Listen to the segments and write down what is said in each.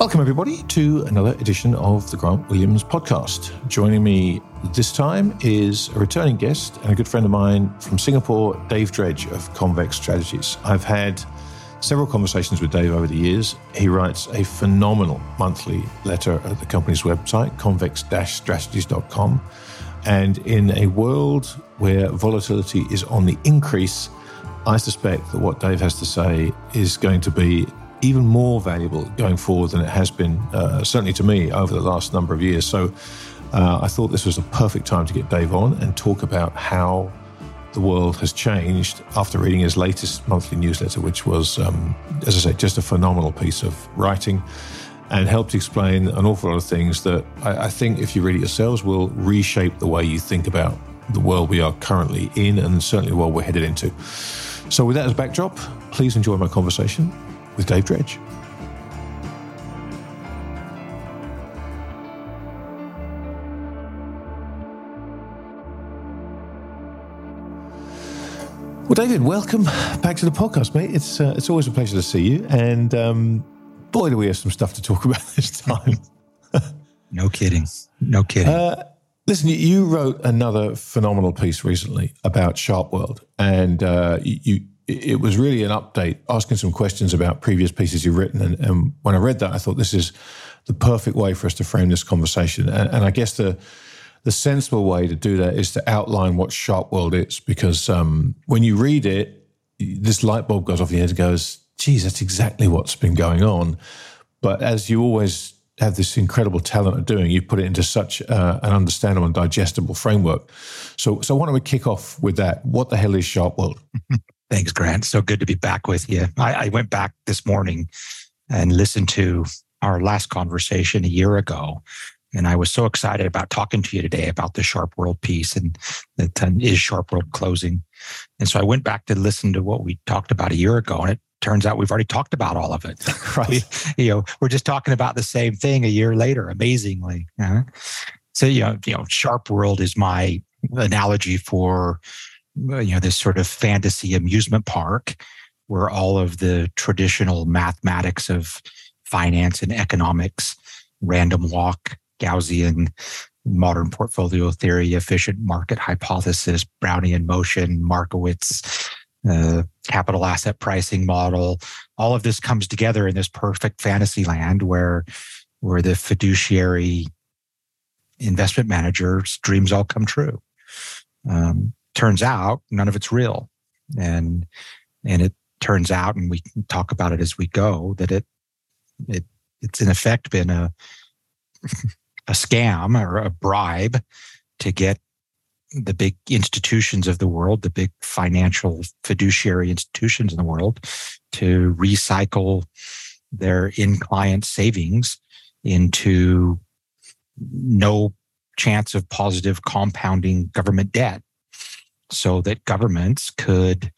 Welcome, everybody, to another edition of the Grant Williams podcast. Joining me this time is a returning guest and a good friend of mine from Singapore, Dave Dredge of Convex Strategies. I've had several conversations with Dave over the years. He writes a phenomenal monthly letter at the company's website, convex strategies.com. And in a world where volatility is on the increase, I suspect that what Dave has to say is going to be even more valuable going forward than it has been, uh, certainly to me, over the last number of years. So uh, I thought this was a perfect time to get Dave on and talk about how the world has changed after reading his latest monthly newsletter, which was, um, as I say, just a phenomenal piece of writing and helped explain an awful lot of things that I, I think, if you read it yourselves, will reshape the way you think about the world we are currently in and certainly the world we're headed into. So, with that as backdrop, please enjoy my conversation with Dave Dredge. Well, David, welcome back to the podcast, mate. It's uh, it's always a pleasure to see you, and um, boy, do we have some stuff to talk about this time. no kidding, no kidding. Uh, listen, you wrote another phenomenal piece recently about Sharpe World, and uh, you it was really an update, asking some questions about previous pieces you've written. And, and, when I read that, I thought this is the perfect way for us to frame this conversation. And, and I guess the the sensible way to do that is to outline what Sharpe World is, because um, when you read it, this light bulb goes off in your head and goes, "Geez, that's exactly what's been going on." But as you always have this incredible talent of doing, you put it into such uh, an understandable and digestible framework. So, so why don't we kick off with that? What the hell is Sharpe World? Thanks, Grant. So good to be back with you. I, I, went back this morning and listened to our last conversation a year ago. And I was so excited about talking to you today about the Sharpe World piece and that uh, is Sharpe World closing. And so I went back to listen to what we talked about a year ago. And it turns out we've already talked about all of it. right. We, you know, we're just talking about the same thing a year later, amazingly. Uh, so, you know, you know, Sharpe World is my analogy for you know this sort of fantasy amusement park where all of the traditional mathematics of finance and economics random walk gaussian modern portfolio theory efficient market hypothesis brownian motion markowitz uh, capital asset pricing model all of this comes together in this perfect fantasy land where where the fiduciary investment manager's dreams all come true. Um, turns out none of it's real. And and it turns out and we talk about it as we go that it it it's in effect been a a scam or a bribe to get the big institutions of the world, the big financial fiduciary institutions in the world, to recycle their in client savings into no chance of positive compounding government debt so that governments could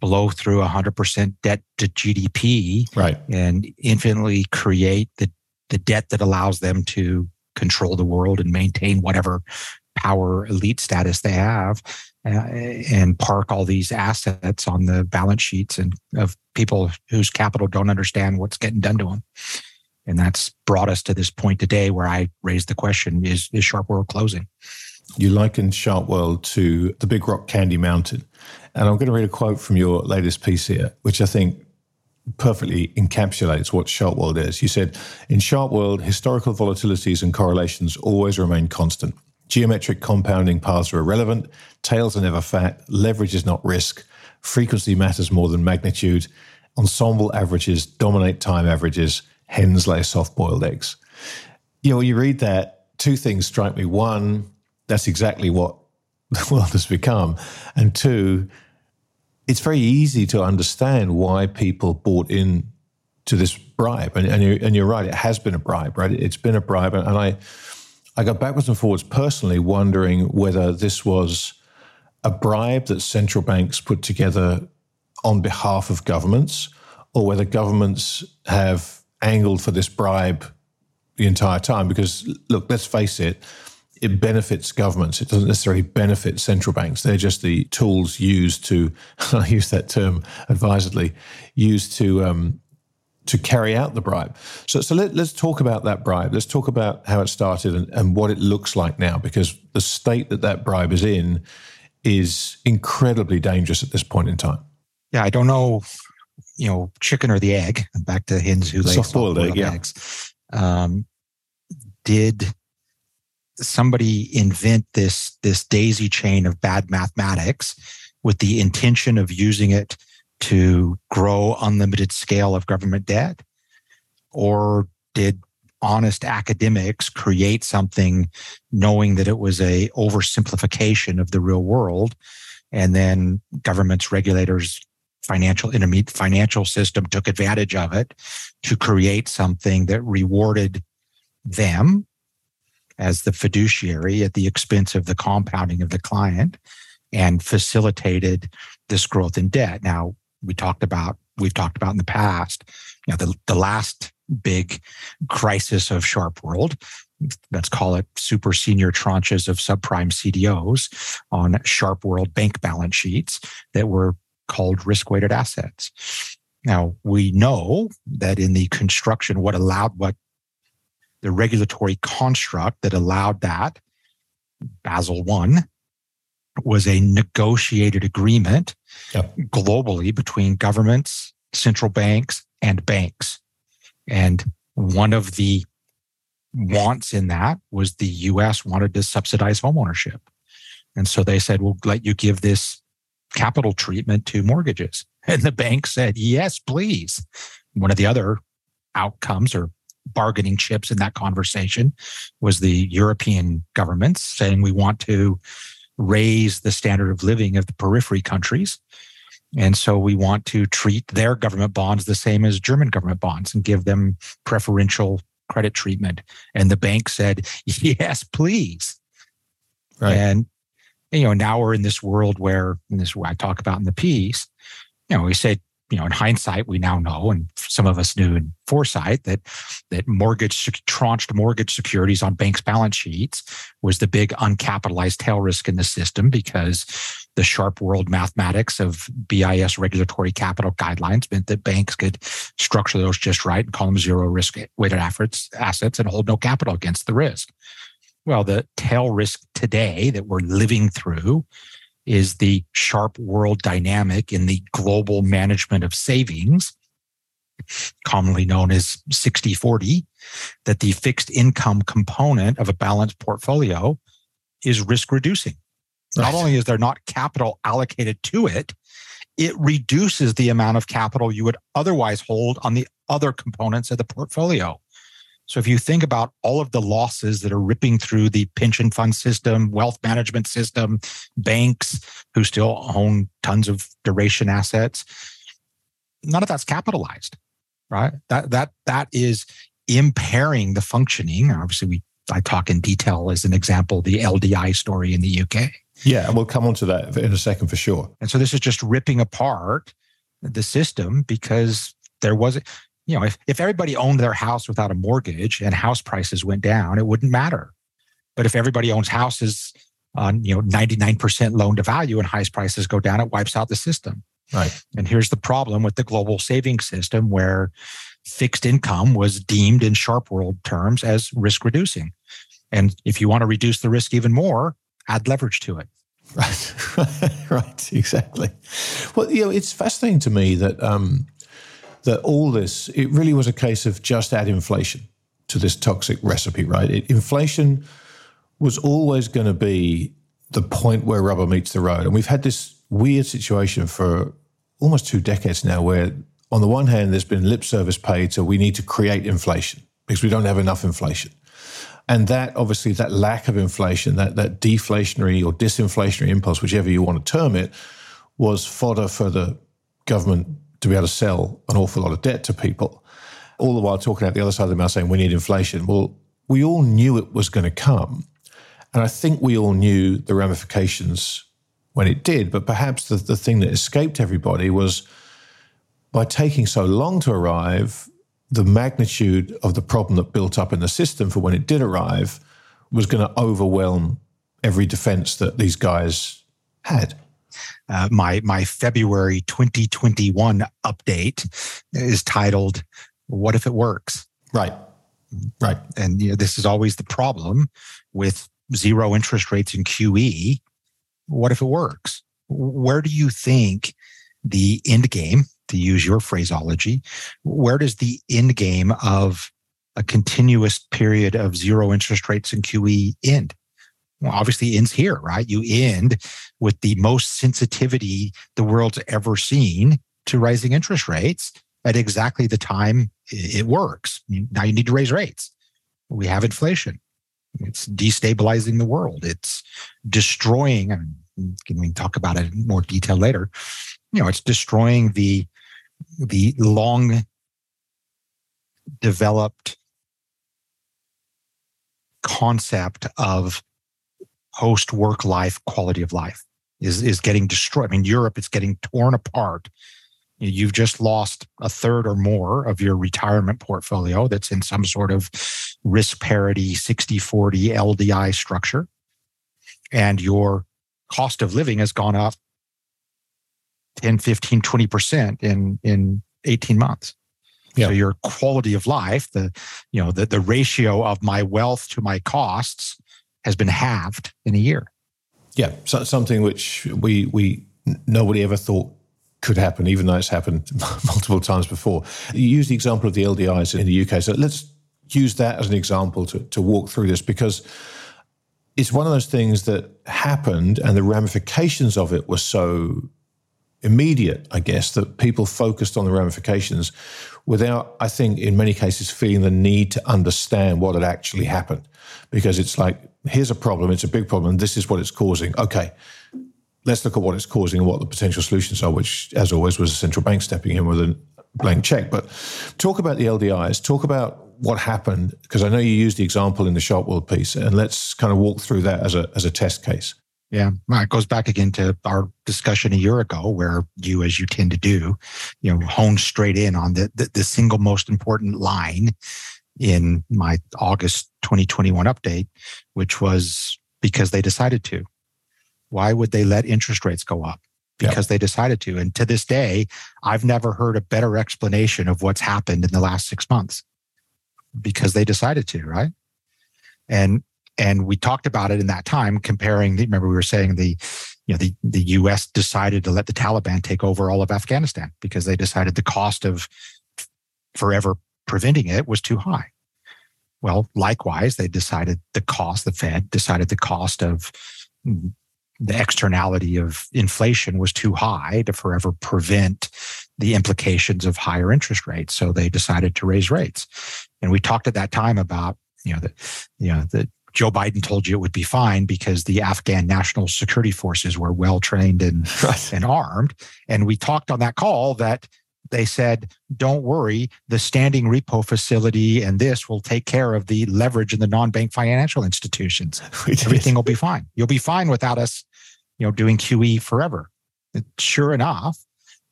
blow through 100% debt to GDP right. and infinitely create the, the debt that allows them to control the world and maintain whatever power elite status they have uh, and park all these assets on the balance sheets and of people whose capital don't understand what's getting done to them and that's brought us to this point today where i raised the question is is Sharpe world closing you liken Sharpe World to the Big Rock Candy Mountain. And I'm going to read a quote from your latest piece here, which I think perfectly encapsulates what Sharpe World is. You said, In Sharpe World, historical volatilities and correlations always remain constant. Geometric compounding paths are irrelevant, tails are never fat, leverage is not risk, frequency matters more than magnitude, ensemble averages dominate time averages, hens lay soft boiled eggs. You know, you read that, two things strike me. One, that's exactly what the world has become. And two, it's very easy to understand why people bought in to this bribe. And, and, you're, and you're right, it has been a bribe, right? It's been a bribe. And, and I, I go backwards and forwards personally wondering whether this was a bribe that central banks put together on behalf of governments or whether governments have angled for this bribe the entire time. Because, look, let's face it, it benefits governments. It doesn't necessarily benefit central banks. They're just the tools used to, I use that term advisedly, used to um, to carry out the bribe. So, so let, us talk about that bribe. Let's talk about how it started and, and what it looks like now, because the state that that bribe is in is incredibly dangerous at this point in time. Yeah, I don't know, you know, chicken or the egg. Back to hens who lay soft-boiled egg, yeah. eggs. Um, did somebody invent this this daisy chain of bad mathematics with the intention of using it to grow unlimited scale of government debt? Or did honest academics create something knowing that it was a oversimplification of the real world and then governments regulators financial intermediate financial system took advantage of it to create something that rewarded them as the fiduciary at the expense of the compounding of the client and facilitated this growth in debt. Now we talked about we've talked about in the past you know the, the last big crisis of Sharpe world let's call it super senior tranches of subprime cdos on Sharpe world bank balance sheets that were called risk weighted assets. Now we know that in the construction what allowed what the regulatory construct that allowed that basel one was a negotiated agreement yep. globally between governments, central banks, and banks. And one of the wants in that was the US wanted to subsidize homeownership. And so they said, we'll let you give this capital treatment to mortgages. And the bank said, yes, please. One of the other outcomes or bargaining chips in that conversation was the European governments saying we want to raise the standard of living of the periphery countries. And so we want to treat their government bonds the same as German government bonds and give them preferential credit treatment. And the bank said, yes, please. Right. And, you know, now we're in this world where, and this is what I talk about in the piece, you know, we said you know, in hindsight, we now know, and some of us knew in foresight that that mortgage tranched mortgage securities on banks' balance sheets was the big uncapitalized tail risk in the system because the Sharpe world mathematics of BIS regulatory capital guidelines meant that banks could structure those just right and call them zero risk weighted assets and hold no capital against the risk. Well, the tail risk today that we're living through is the Sharpe world dynamic in the global management of savings, commonly known as 60 40, that the fixed income component of a balanced portfolio is risk reducing. Right. Not only is there not capital allocated to it, it reduces the amount of capital you would otherwise hold on the other components of the portfolio. So if you think about all of the losses that are ripping through the pension fund system, wealth management system, banks who still own tons of duration assets, none of that's capitalized, right? That that that is impairing the functioning. Obviously, we I talk in detail as an example the LDI story in the UK. Yeah, and we'll come on to that in a second for sure. And so this is just ripping apart the system because there was you know, if, if everybody owned their house without a mortgage and house prices went down, it wouldn't matter. But if everybody owns houses on, you know, 99% loan to value and house prices go down, it wipes out the system. Right. And here's the problem with the global saving system where fixed income was deemed in Sharpe world terms as risk reducing. And if you want to reduce the risk even more, add leverage to it. Right, right, exactly. Well, you know, it's fascinating to me that um, that all this, it really was a case of just add inflation to this toxic recipe, right? It, inflation was always going to be the point where rubber meets the road. And we've had this weird situation for almost two decades now where, on the one hand, there's been lip service paid, so we need to create inflation because we don't have enough inflation. And that obviously, that lack of inflation, that, that deflationary or disinflationary impulse, whichever you want to term it, was fodder for the government to be able to sell an awful lot of debt to people. All the while talking out the other side of the mouth saying we need inflation. Well, we all knew it was going to come. And I think we all knew the ramifications when it did. But perhaps the, the thing that escaped everybody was by taking so long to arrive, the magnitude of the problem that built up in the system for when it did arrive was going to overwhelm every defense that these guys had. Uh, my my February 2021 update is titled "What if it works?" Right, right, and you know, this is always the problem with zero interest rates in QE. What if it works? Where do you think the end game, to use your phraseology, where does the end game of a continuous period of zero interest rates in QE end? Well, obviously ends here, right? You end with the most sensitivity the world's ever seen to rising interest rates at exactly the time it works. Now you need to raise rates. We have inflation. It's destabilizing the world. It's destroying, and can we talk about it in more detail later? You know, it's destroying the the long developed concept of post work life quality of life is is getting destroyed. I mean, Europe is getting torn apart. You've just lost a third or more of your retirement portfolio that's in some sort of risk parity 60 40 LDI structure. And your cost of living has gone up 10, 15, 20% in, in 18 months. Yeah. So your quality of life, the you know the, the ratio of my wealth to my costs has been halved in a year. Yeah, so something which we we nobody ever thought could happen, even though it's happened multiple times before. You use the example of the LDIs in the UK, so let's use that as an example to, to walk through this because it's one of those things that happened and the ramifications of it were so immediate, I guess, that people focused on the ramifications without, I think, in many cases, feeling the need to understand what had actually happened. Because it's like, here's a problem, it's a big problem, this is what it's causing. Okay, let's look at what it's causing and what the potential solutions are, which, as always, was a central bank stepping in with a blank check. But talk about the LDIs, talk about what happened, because I know you used the example in the Sharpe World piece, and let's kind of walk through that as a, as a test case. Yeah, well, it goes back again to our discussion a year ago, where you, as you tend to do, you know, hone straight in on the, the, the single most important line in my August 2021 update, which was because they decided to. Why would they let interest rates go up? Because they decided to. And to this day, I've never heard a better explanation of what's happened in the last six months because they decided to, right? And and we talked about it in that time, comparing. the, Remember, we were saying the, you know, the the U.S. decided to let the Taliban take over all of Afghanistan because they decided the cost of forever preventing it was too high. Well, likewise, they decided the cost. The Fed decided the cost of the externality of inflation was too high to forever prevent the implications of higher interest rates. So they decided to raise rates. And we talked at that time about, you know, that, you know, that Joe Biden told you it would be fine because the Afghan national security forces were well trained and, right. and armed. And we talked on that call that they said, don't worry, the standing repo facility and this will take care of the leverage in the non bank financial institutions. Everything will be fine. You'll be fine without us, you know, doing QE forever. And sure enough.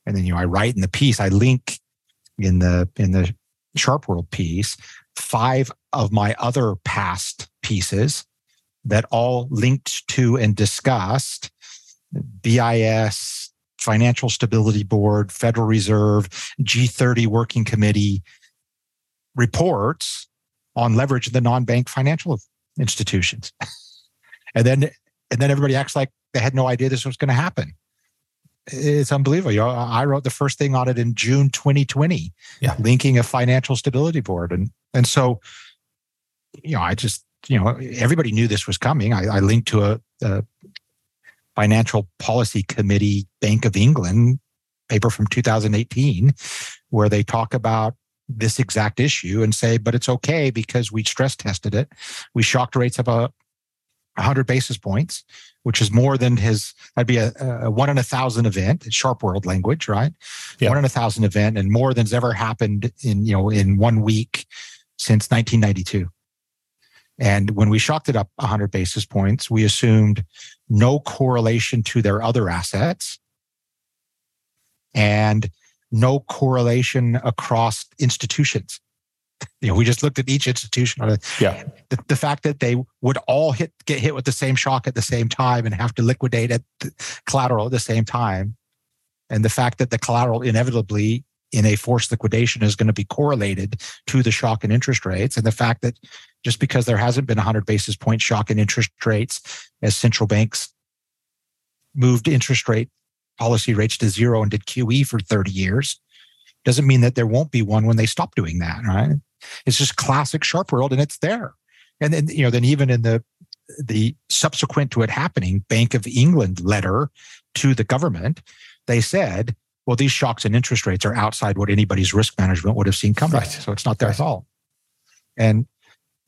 And then, you know, I write in the piece, I link in the, in the Sharp World piece, five of my other past pieces that all linked to and discussed BIS, Financial Stability Board, Federal Reserve, G30 Working Committee reports on leverage in the non-bank financial institutions. and then and then everybody acts like they had no idea this was going to happen. It's unbelievable. You know, I wrote the first thing on it in June 2020, yeah. linking a financial stability board. And and so, you know, I just you know, everybody knew this was coming. I, I linked to a, a, financial policy committee, Bank of England paper from 2018, where they talk about this exact issue and say, but it's okay because we stress tested it. We shocked rates of a 100 basis points, which is more than his, that'd be a, a one in a thousand event, Sharpe world language, right? Yeah. One in a thousand event and more than's ever happened in, you know, in one week since 1992. And when we shocked it up 100 basis points, we assumed no correlation to their other assets and no correlation across institutions. You know, we just looked at each institution. Yeah. The, the, fact that they would all hit get hit with the same shock at the same time and have to liquidate at collateral at the same time, and the fact that the collateral inevitably in a forced liquidation is going to be correlated to the shock in interest rates, and the fact that just because there hasn't been a 100 basis point shock in interest rates as central banks moved interest rate policy rates to zero and did QE for 30 years doesn't mean that there won't be one when they stop doing that, right? It's just classic Sharpe world and it's there. And then, you know, then even in the the subsequent to it happening, Bank of England letter to the government, they said, well, these shocks in interest rates are outside what anybody's risk management would have seen coming. Right. So it's not their fault. And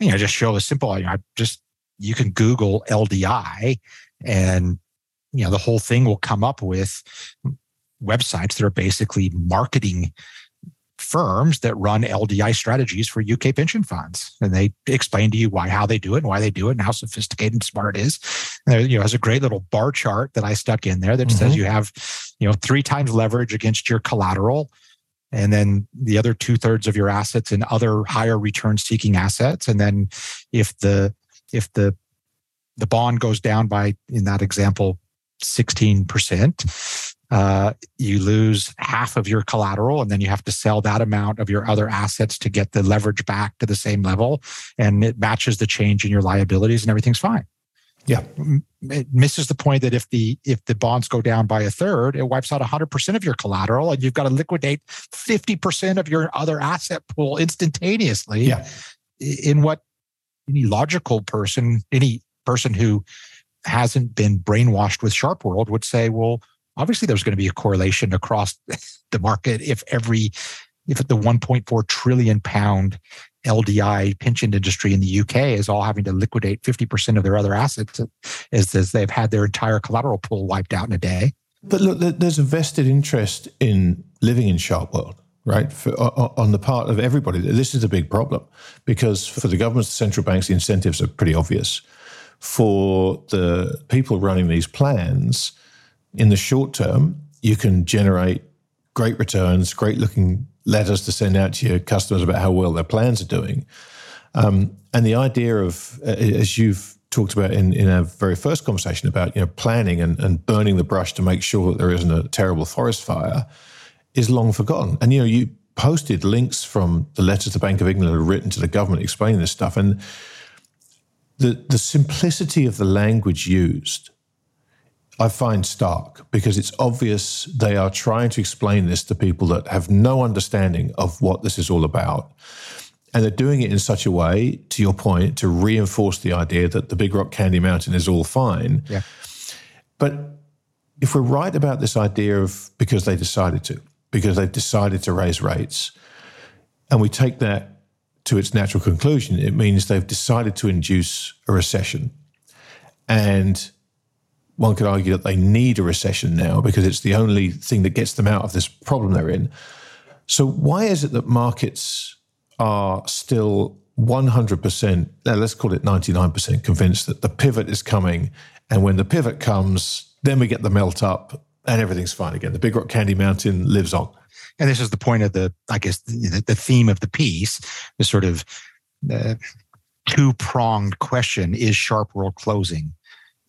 you know, just show a simple, you know, just you can Google LDI and you know the whole thing will come up with websites that are basically marketing firms that run LDI strategies for UK pension funds. And they explain to you why, how they do it and why they do it and how sophisticated and smart it is. And there, you know, has a great little bar chart that I stuck in there that mm-hmm. says you have, you know, three times leverage against your collateral. And then the other two thirds of your assets in other higher return seeking assets. And then if the, if the, the bond goes down by, in that example, 16%, uh, you lose half of your collateral and then you have to sell that amount of your other assets to get the leverage back to the same level and it matches the change in your liabilities and everything's fine yeah it misses the point that if the if the bonds go down by a third it wipes out 100% of your collateral and you've got to liquidate 50% of your other asset pool instantaneously yeah. in what any logical person any person who hasn't been brainwashed with Sharpe world would say well obviously there's going to be a correlation across the market if every if the 1.4 trillion pound LDI pension industry in the UK is all having to liquidate 50% of their other assets as, as they've had their entire collateral pool wiped out in a day. But look, there's a vested interest in living in Sharpe world, right? For, on the part of everybody. This is a big problem because for the governments, the central banks, the incentives are pretty obvious. For the people running these plans, in the short term, you can generate great returns, great looking letters to send out to your customers about how well their plans are doing. Um, and the idea of, uh, as you've talked about in, in our very first conversation about you know planning and, and burning the brush to make sure that there isn't a terrible forest fire, is long forgotten. And you know you posted links from the letters the Bank of England had written to the government explaining this stuff, and the the simplicity of the language used I find stark because it's obvious they are trying to explain this to people that have no understanding of what this is all about. And they're doing it in such a way, to your point, to reinforce the idea that the Big Rock Candy Mountain is all fine. Yeah. But if we're right about this idea of because they decided to, because they've decided to raise rates, and we take that to its natural conclusion, it means they've decided to induce a recession. And one could argue that they need a recession now because it's the only thing that gets them out of this problem they're in. So, why is it that markets are still 100%, let's call it 99% convinced that the pivot is coming? And when the pivot comes, then we get the melt up and everything's fine again. The Big Rock Candy Mountain lives on. And this is the point of the, I guess, the, the theme of the piece, the sort of uh, two pronged question is Sharpe world closing?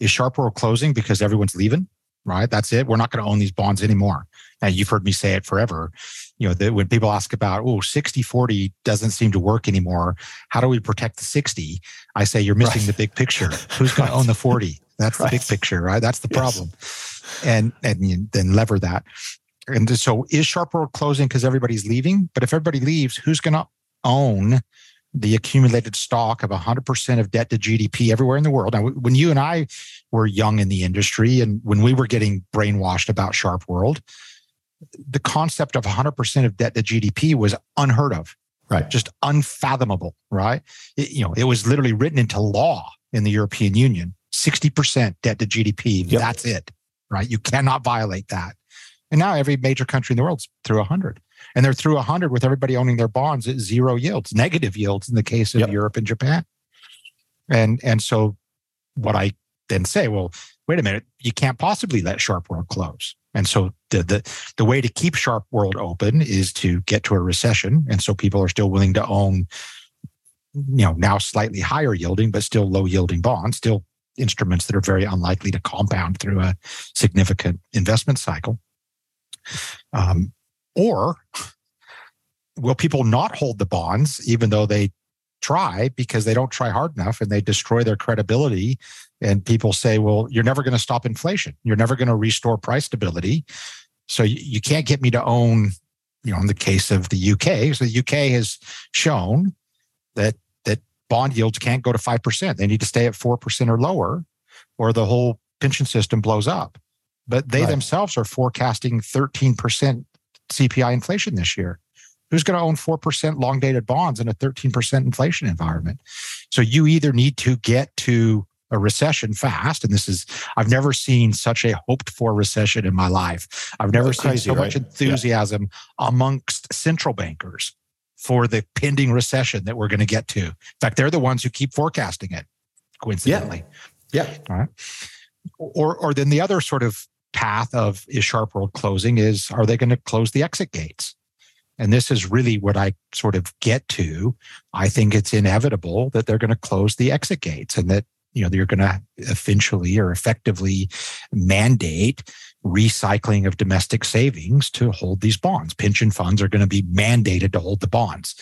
Is Sharpe World closing because everyone's leaving? Right. That's it. We're not going to own these bonds anymore. And you've heard me say it forever. You know, that when people ask about, oh, 60 40 doesn't seem to work anymore. How do we protect the 60? I say, you're missing right. the big picture. Who's going to own the 40? That's right. the big picture, right? That's the yes. problem. And, and then lever that. And so is Sharpe World closing because everybody's leaving? But if everybody leaves, who's going to own the accumulated stock of 100% of debt to GDP everywhere in the world. Now, when you and I were young in the industry and when we were getting brainwashed about Sharpe World, the concept of 100% of debt to GDP was unheard of. Right. Just unfathomable, right? It, you know, it was literally written into law in the European Union. 60% debt to GDP. Yep. That's it, right? You cannot violate that. And now every major country in the world's through 100. And they're through 100 with everybody owning their bonds at zero yields, negative yields in the case of yep. Europe and Japan. And and so what I then say, well, wait a minute, you can't possibly let Sharpe World close. And so the the the way to keep Sharpe World open is to get to a recession. And so people are still willing to own, you know, now slightly higher yielding, but still low yielding bonds, still instruments that are very unlikely to compound through a significant investment cycle. Um, or will people not hold the bonds even though they try because they don't try hard enough and they destroy their credibility? And people say, well, you're never going to stop inflation. You're never going to restore price stability. So you, you can't get me to own, you know, in the case of the UK, so the UK has shown that that bond yields can't go to 5%. They need to stay at 4% or lower, or the whole pension system blows up. But they right. themselves are forecasting 13% CPI inflation this year. Who's going to own 4% long dated bonds in a 13% inflation environment? So you either need to get to a recession fast. And this is, I've never seen such a hoped for recession in my life. I've never That's seen crazy, so right? much enthusiasm yeah. amongst central bankers for the pending recession that we're going to get to. In fact, they're the ones who keep forecasting it, coincidentally. Yeah. yeah. All right. Or, or then the other sort of path of is Sharpe World closing is are they going to close the exit gates? And this is really what I sort of get to. I think it's inevitable that they're going to close the exit gates and that you know you're going to eventually or effectively mandate recycling of domestic savings to hold these bonds. Pension funds are going to be mandated to hold the bonds.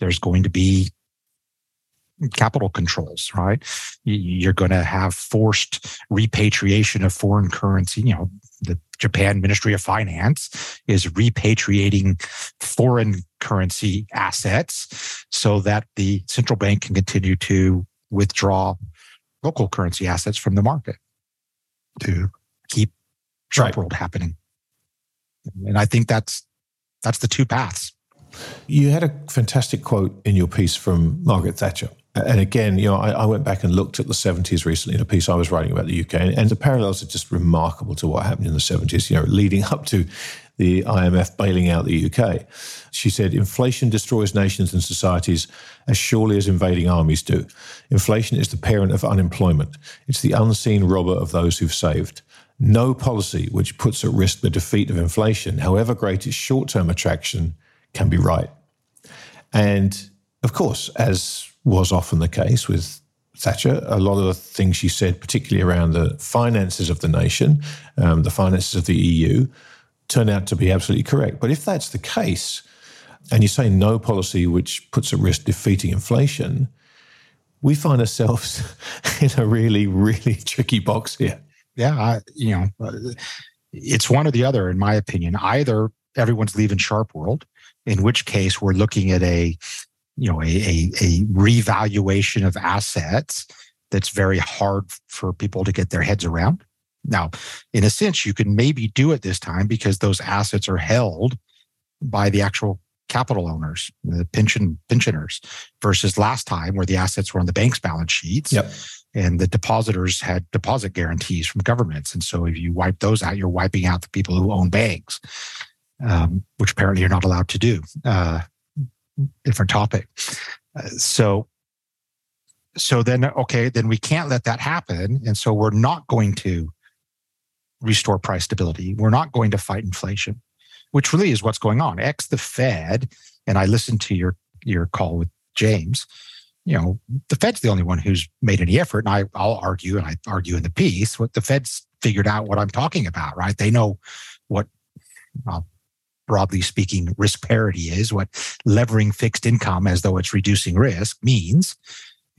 There's going to be capital controls, right? You're going to have forced repatriation of foreign currency. You know, the Japan Ministry of Finance is repatriating foreign currency assets so that the central bank can continue to withdraw local currency assets from the market to keep Sharpe right. world happening. And I think that's that's the two paths. You had a fantastic quote in your piece from Margaret Thatcher and again, you know, I, I, went back and looked at the 70s recently in a piece I was writing about the UK, and, and, the parallels are just remarkable to what happened in the 70s, you know, leading up to the IMF bailing out the UK. She said, inflation destroys nations and societies as surely as invading armies do. Inflation is the parent of unemployment, it's the unseen robber of those who've saved. No policy which puts at risk the defeat of inflation, however great its short term attraction, can be right. And of course, as was often the case with Thatcher. A lot of the things she said, particularly around the finances of the nation, um, the finances of the EU, turn out to be absolutely correct. But if that's the case, and you say no policy which puts at risk defeating inflation, we find ourselves in a really, really tricky box here. Yeah, I, you know, it's one or the other, in my opinion. Either everyone's leaving Sharpe World, in which case we're looking at a you know a, a, a revaluation of assets that's very hard for people to get their heads around. Now, in a sense, you can maybe do it this time because those assets are held by the actual capital owners, the pension pensioners, versus last time where the assets were on the bank's balance sheets. Yep. And the depositors had deposit guarantees from governments. And so if you wipe those out, you're wiping out the people who own banks, um, which apparently you're not allowed to do. Uh, different topic. Uh, so, so then, okay, then we can't let that happen. And so we're not going to restore price stability. We're not going to fight inflation, which really is what's going on. X the Fed, and I listened to your your call with James. You know, the Fed's the only one who's made any effort. And I, I'll argue, and I argue in the piece, what the Fed's figured out what I'm talking about, right? They know what I'll broadly speaking, risk parity is, what levering fixed income as though it's reducing risk means.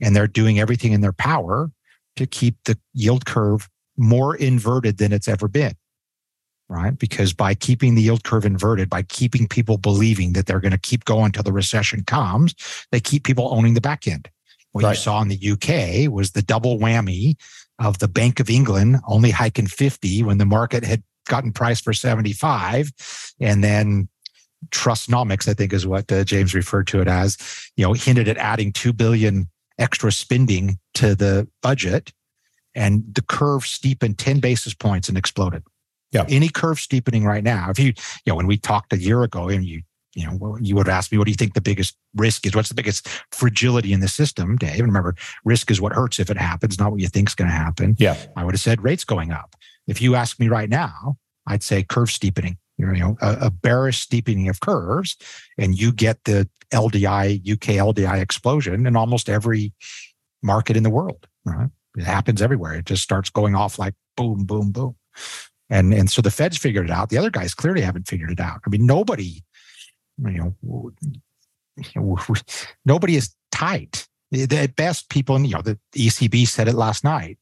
And they're doing everything in their power to keep the yield curve more inverted than it's ever been. Right. Because by keeping the yield curve inverted, by keeping people believing that they're going to keep going until the recession comes, they keep people owning the back end. What right. you saw in the UK was the double whammy of the Bank of England only hiking 50 when the market had gotten priced for 75 and then Trussnomics, I think is what uh, James referred to it as, you know, hinted at adding 2 billion extra spending to the budget. and the curve steepened 10 basis points and exploded. Yeah. Any curve steepening right now, if you, you know, when we talked a year ago and you, you know, you would ask me, what do you think the biggest risk is? What's the biggest fragility in the system, Dave? And remember, risk is what hurts if it happens, not what you think is going to happen. Yeah. I would have said rates going up. If you ask me right now, I'd say curve steepening. You know, a, a bearish steepening of curves, and you get the LDI, UK LDI explosion in almost every market in the world. Right? It happens everywhere. It just starts going off like boom, boom, boom. And and so the Fed's figured it out. The other guys clearly haven't figured it out. I mean, nobody, you know, nobody is tight. At best people, you know, the ECB said it last night.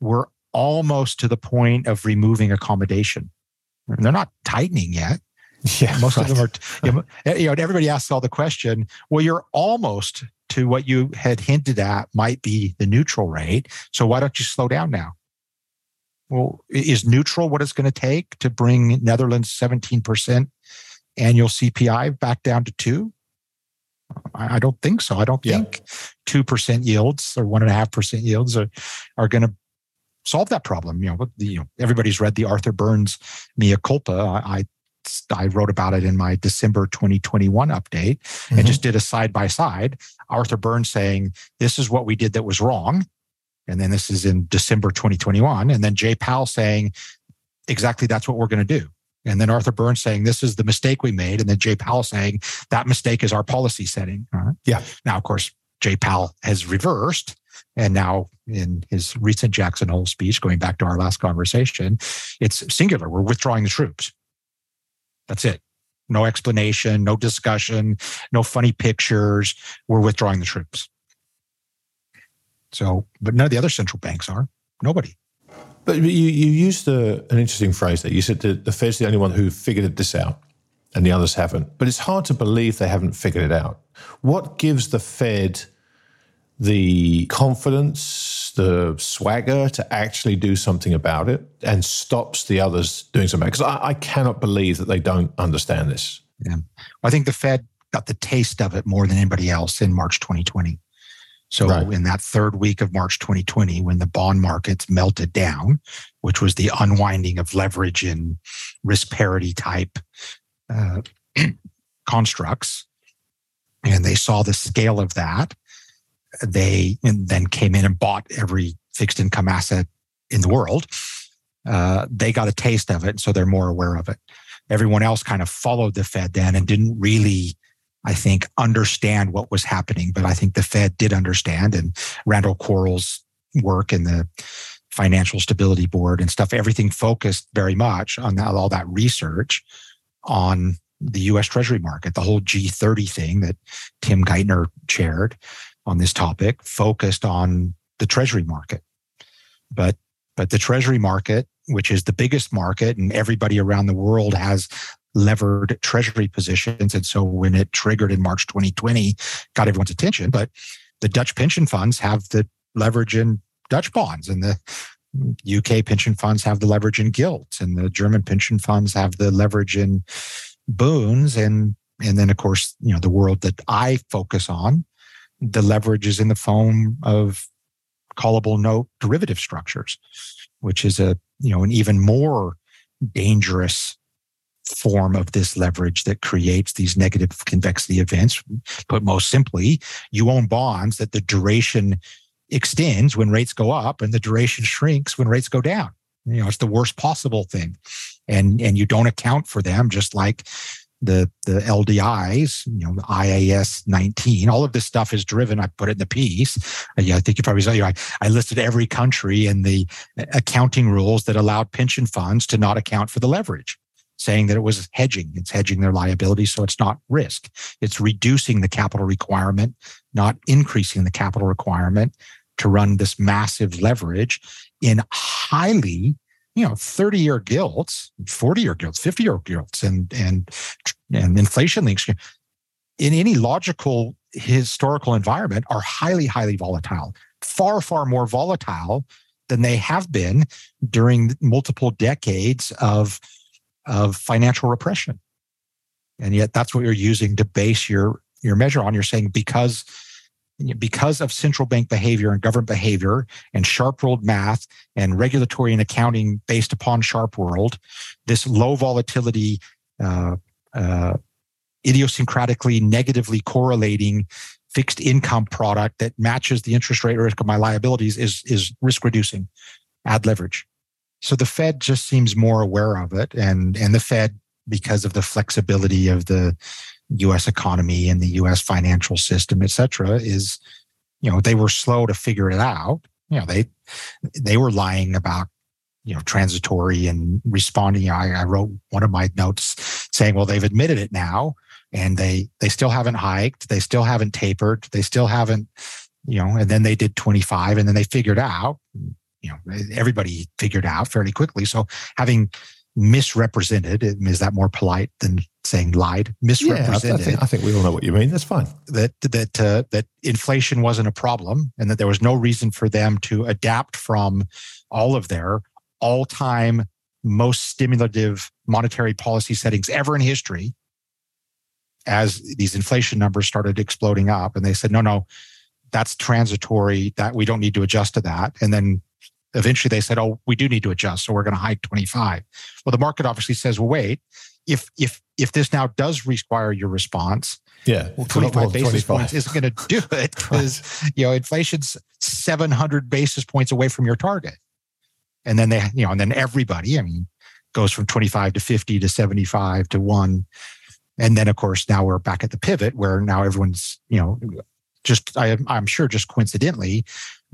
We're almost to the point of removing accommodation. They're not tightening yet. Yeah, most right. of them are. You know, you know, everybody asks all the question. Well, you're almost to what you had hinted at might be the neutral rate. So why don't you slow down now? Well, is neutral what it's going to take to bring Netherlands 17% annual CPI back down to two? I don't think so. I don't yeah. think 2% yields or 1.5% yields are, are going to solve that problem. You know, you know, everybody's read the Arthur Burns Mea Culpa. I, I wrote about it in my December 2021 update mm-hmm. and just did a side by side. Arthur Burns saying, This is what we did that was wrong. And then this is in December 2021. And then Jay Powell saying, Exactly that's what we're going to do. And then Arthur Burns saying, This is the mistake we made. And then Jay Powell saying, That mistake is our policy setting. Right? Yeah. Now, of course, Jay Powell has reversed. And now, in his recent Jackson Hole speech, going back to our last conversation, it's singular. We're withdrawing the troops. That's it. No explanation, no discussion, no funny pictures. We're withdrawing the troops. So, but none of the other central banks are. Nobody. But you, you used a, an interesting phrase there. You said that the Fed's the only one who figured it this out and the others haven't. But it's hard to believe they haven't figured it out. What gives the Fed the confidence, the swagger to actually do something about it and stops the others doing something. Because I, I, cannot believe that they don't understand this. Yeah. I think the Fed got the taste of it more than anybody else in March 2020. So, right. in that third week of March 2020, when the bond markets melted down, which was the unwinding of leverage in risk parity type uh, constructs, and they saw the scale of that, they then came in and bought every fixed income asset in the world. Uh, they got a taste of it, so they're more aware of it. Everyone else kind of followed the Fed then and didn't really, I think, understand what was happening. But I think the Fed did understand, and Randall Quarles' work in the Financial Stability Board and stuff, everything focused very much on that, all that research on the US Treasury market, the whole G30 thing that Tim Geithner chaired on this topic focused on the treasury market. But but the treasury market, which is the biggest market and everybody around the world has levered treasury positions. And so when it triggered in March 2020, got everyone's attention. But the Dutch pension funds have the leverage in Dutch bonds and the UK pension funds have the leverage in gilts and the German pension funds have the leverage in bunds and and then of course you know the world that I focus on the leverage is in the form of callable note derivative structures, which is a you know an even more dangerous form of this leverage that creates these negative convexity events. Put most simply, you own bonds that the duration extends when rates go up and the duration shrinks when rates go down. You know, it's the worst possible thing. And and you don't account for them just like the the LDIs, you know, the IAS 19, all of this stuff is driven. I put it in the piece. Uh, yeah, I think you probably saw. You I, I listed every country and the accounting rules that allowed pension funds to not account for the leverage, saying that it was hedging. It's hedging their liability, so it's not risk. It's reducing the capital requirement, not increasing the capital requirement to run this massive leverage in highly you know 30 year gilts 40 year gilts 50 year gilts and and and inflation links in any logical historical environment are highly highly volatile far far more volatile than they have been during multiple decades of of financial repression. And yet that's what you're using to base your your measure on. You're saying because because of central bank behavior and government behavior and Sharpe world math and regulatory and accounting based upon Sharpe world, this low volatility, uh, uh, idiosyncratically negatively correlating fixed income product that matches the interest rate risk of my liabilities is, is risk reducing, add leverage. So the Fed just seems more aware of it. And, and the Fed, because of the flexibility of the U.S. economy and the U.S. financial system, et cetera, is, you know, they were slow to figure it out. You know, they they were lying about, you know, transitory and responding. I, I wrote one of my notes saying, well, they've admitted it now, and they they still haven't hiked, they still haven't tapered, they still haven't, you know, and then they did 25, and then they figured out, you know, everybody figured out fairly quickly. So having misrepresented. Is that more polite than saying lied? Misrepresented. Yeah, I, think, I think we all know what you mean. That's fine. That that uh, that inflation wasn't a problem, and that there was no reason for them to adapt from all of their all-time most stimulative monetary policy settings ever in history. As these inflation numbers started exploding up, and they said, "No, no, that's transitory. That we don't need to adjust to that." And then eventually they said, "Oh, we do need to adjust, so we're going to hike 25." Well, the market obviously says, "Well, wait, if if if this now does require your response, yeah, well, 25 basis 25. points isn't going to do it because you know inflation's 700 basis points away from your target." And then they, you know, and then everybody, I mean, goes from 25 to 50 to 75 to one. And then, of course, now we're back at the pivot where now everyone's, you know, just I, am sure just coincidentally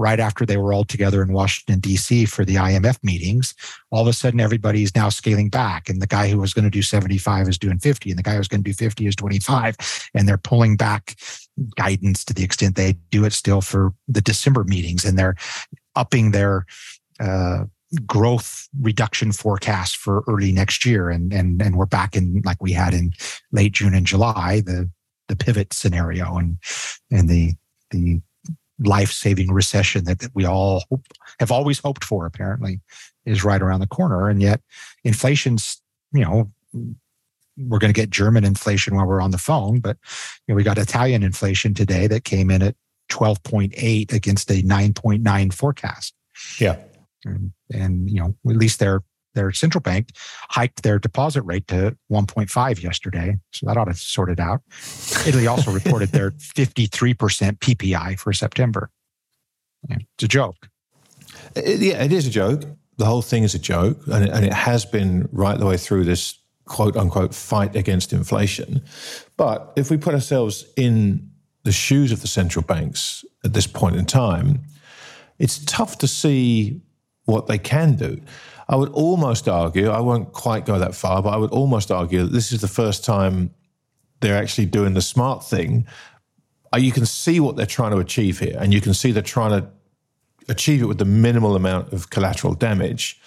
right after they were all together in Washington, D.C. for the IMF meetings, all of a sudden everybody's now scaling back. And the guy who was going to do 75 is doing 50, and the guy who was going to do 50 is 25. And they're pulling back guidance to the extent they do it still for the December meetings. And they're upping their uh, growth reduction forecast for early next year. And, and, and we're back in like we had in late June and July, the, the pivot scenario and, and the, the life-saving recession that, that we all hope, have always hoped for apparently is right around the corner. And yet inflation's you know we're going to get german inflation while we're on the phone but you know we got italian inflation today that came in at 12.8 against a 9.9 forecast. Yeah. And, and you know at least they're their central bank hiked their deposit rate to 1.5 yesterday. So that ought to sort it out. Italy also reported their 53% PPI for September. Yeah, it's a joke. It, yeah, it is a joke. The whole thing is a joke. And it, and it has been right the way through this quote unquote fight against inflation. But if we put ourselves in the shoes of the central banks at this point in time, it's tough to see what they can do. I would almost argue, I won't quite go that far, but I would almost argue that this is the first time they're actually doing the smart thing. Uh, you can see what they're trying to achieve here, and you can see they're trying to achieve it with the minimal amount of collateral damage.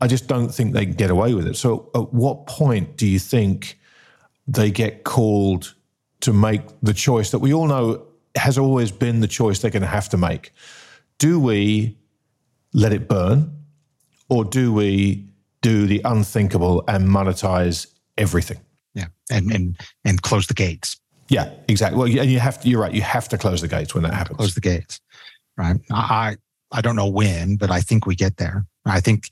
I just don't think they can get away with it. So, at what point do you think they get called to make the choice that we all know has always been the choice they're going to have to make? Do we let it burn? Or do we do the unthinkable and monetize everything? Yeah, and and and close the gates. Yeah, exactly. Well, and you have to. You're right. You have to close the gates when that happens. Close the gates, right? I I don't know when, but I think we get there. I think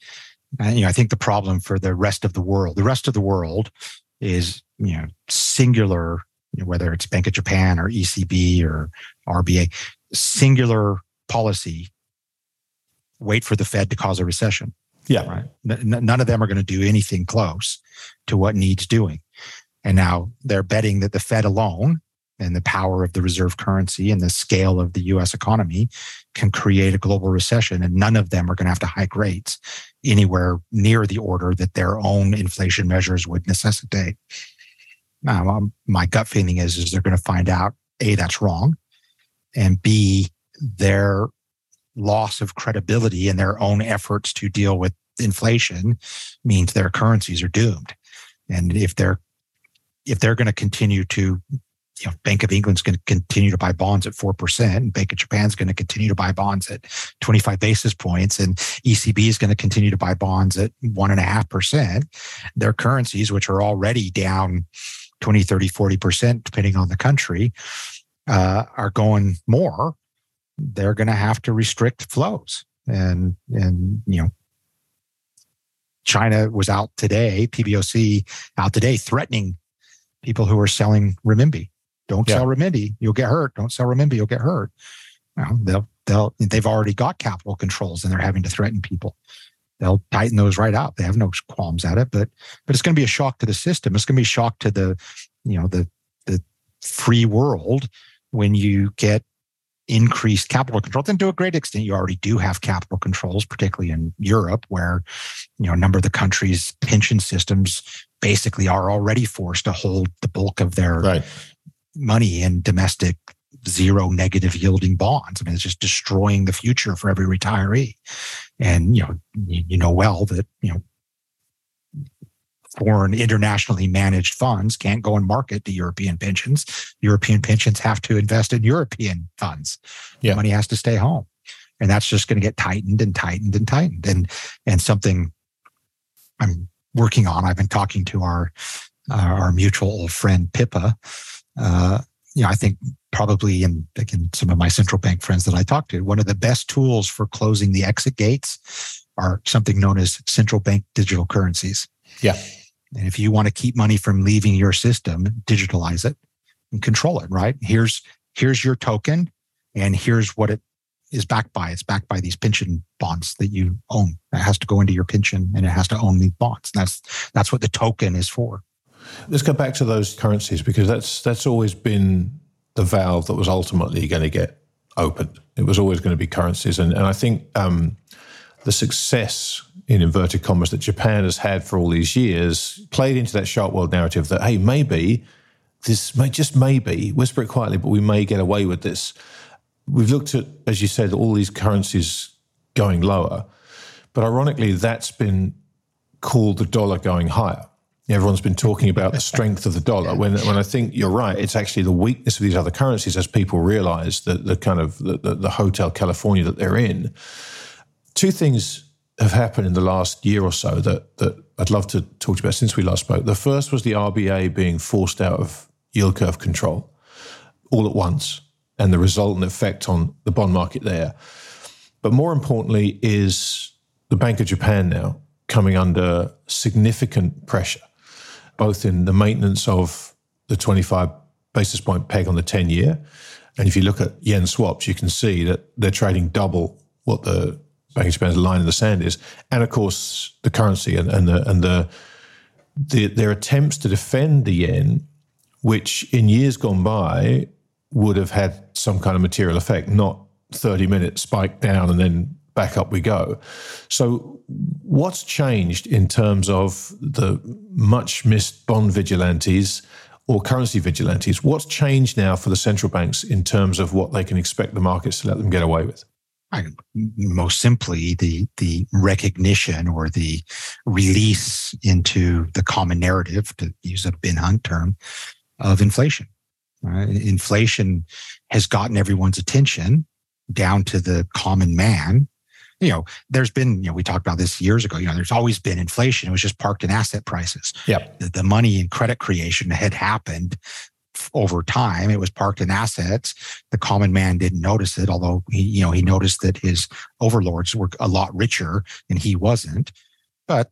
uh, you know. I think the problem for the rest of the world, the rest of the world, is you know singular. You know, whether it's Bank of Japan or ECB or RBA, singular policy. Wait for the Fed to cause a recession. Yeah. Right. N- none of them are going to do anything close to what needs doing. And now they're betting that the Fed alone and the power of the reserve currency and the scale of the US economy can create a global recession. And none of them are going to have to hike rates anywhere near the order that their own inflation measures would necessitate. Now, um, my gut feeling is, is they're going to find out A, that's wrong, and B, their loss of credibility in their own efforts to deal with inflation means their currencies are doomed. And if they're if they're going to continue to you know, Bank of England's going to continue to buy bonds at 4%, and Bank of Japan's going to continue to buy bonds at 25 basis points, and ECB is going to continue to buy bonds at 1.5%. Their currencies, which are already down 20, 30, 40%, depending on the country, uh, are going more, they're going to have to restrict flows. And and you know, China was out today, PBOC out today, threatening people who are selling renminbi. Don't yeah. sell renminbi, you'll get hurt. Don't sell renminbi, you'll get hurt. Well, they'll they'll they've already got capital controls and they're having to threaten people. They'll tighten those right out. They have no qualms at it, but but it's going to be a shock to the system. It's going to be a shock to the you know the the free world when you get increased capital controls. And to a great extent, you already do have capital controls, particularly in Europe, where you know a number of the countries' pension systems basically are already forced to hold the bulk of their right. money in domestic zero negative yielding bonds. I mean, it's just destroying the future for every retiree. And you know, you know well that you know foreign internationally managed funds can't go and market to European pensions. European pensions have to invest in European funds. Yeah. Money has to stay home. And that's just going to get tightened and tightened and tightened. And and something I'm working on. I've been talking to our uh, our mutual old friend Pippa. Uh, you know, I think probably in again some of my central bank friends that I talked to, one of the best tools for closing the exit gates are something known as central bank digital currencies. Yeah. And if you want to keep money from leaving your system, digitalize it and control it, right? Here's here's your token and here's what it is backed by. It's backed by these pension bonds that you own. It has to go into your pension and it has to own these bonds. And that's that's what the token is for. Let's go back to those currencies because that's that's always been the valve that was ultimately going to get opened. It was always going to be currencies, and and I think um, the success in inverted commas that Japan has had for all these years played into that Sharpe world narrative that hey maybe this may just maybe whisper it quietly, but we may get away with this. We've looked at, as you said, all these currencies going lower, but ironically, that's been called the dollar going higher. Everyone's been talking about the strength of the dollar. When when I think you're right, it's actually the weakness of these other currencies as people realise that the kind of the, the, the Hotel California that they're in. Two things have happened in the last year or so that that I'd love to talk to you about since we last spoke. The first was the RBA being forced out of yield curve control all at once, and the resultant effect on the bond market there. But more importantly, is the Bank of Japan now coming under significant pressure both in the maintenance of the 25 basis point peg on the 10 year. And if you look at yen swaps, you can see that they're trading double what the Bank of Japan's line in the sand is. And of course, the currency and, and the and the, the their attempts to defend the yen, which in years gone by would have had some kind of material effect, not 30 minute spike down and then back up we go. So, what's changed in terms of the much missed bond vigilantes or currency vigilantes? What's changed now for the central banks in terms of what they can expect the markets to let them get away with? I, most simply, the the recognition or the release into the common narrative, to use a Ben Hunt term, of inflation. Uh, inflation has gotten everyone's attention down to the common man you know, there's been, you know, we talked about this years ago, you know, there's always been inflation. It was just parked in asset prices. Yeah. The, the money and credit creation had happened over time. It was parked in assets. The common man didn't notice it, although he, you know, he noticed that his overlords were a lot richer and he wasn't. But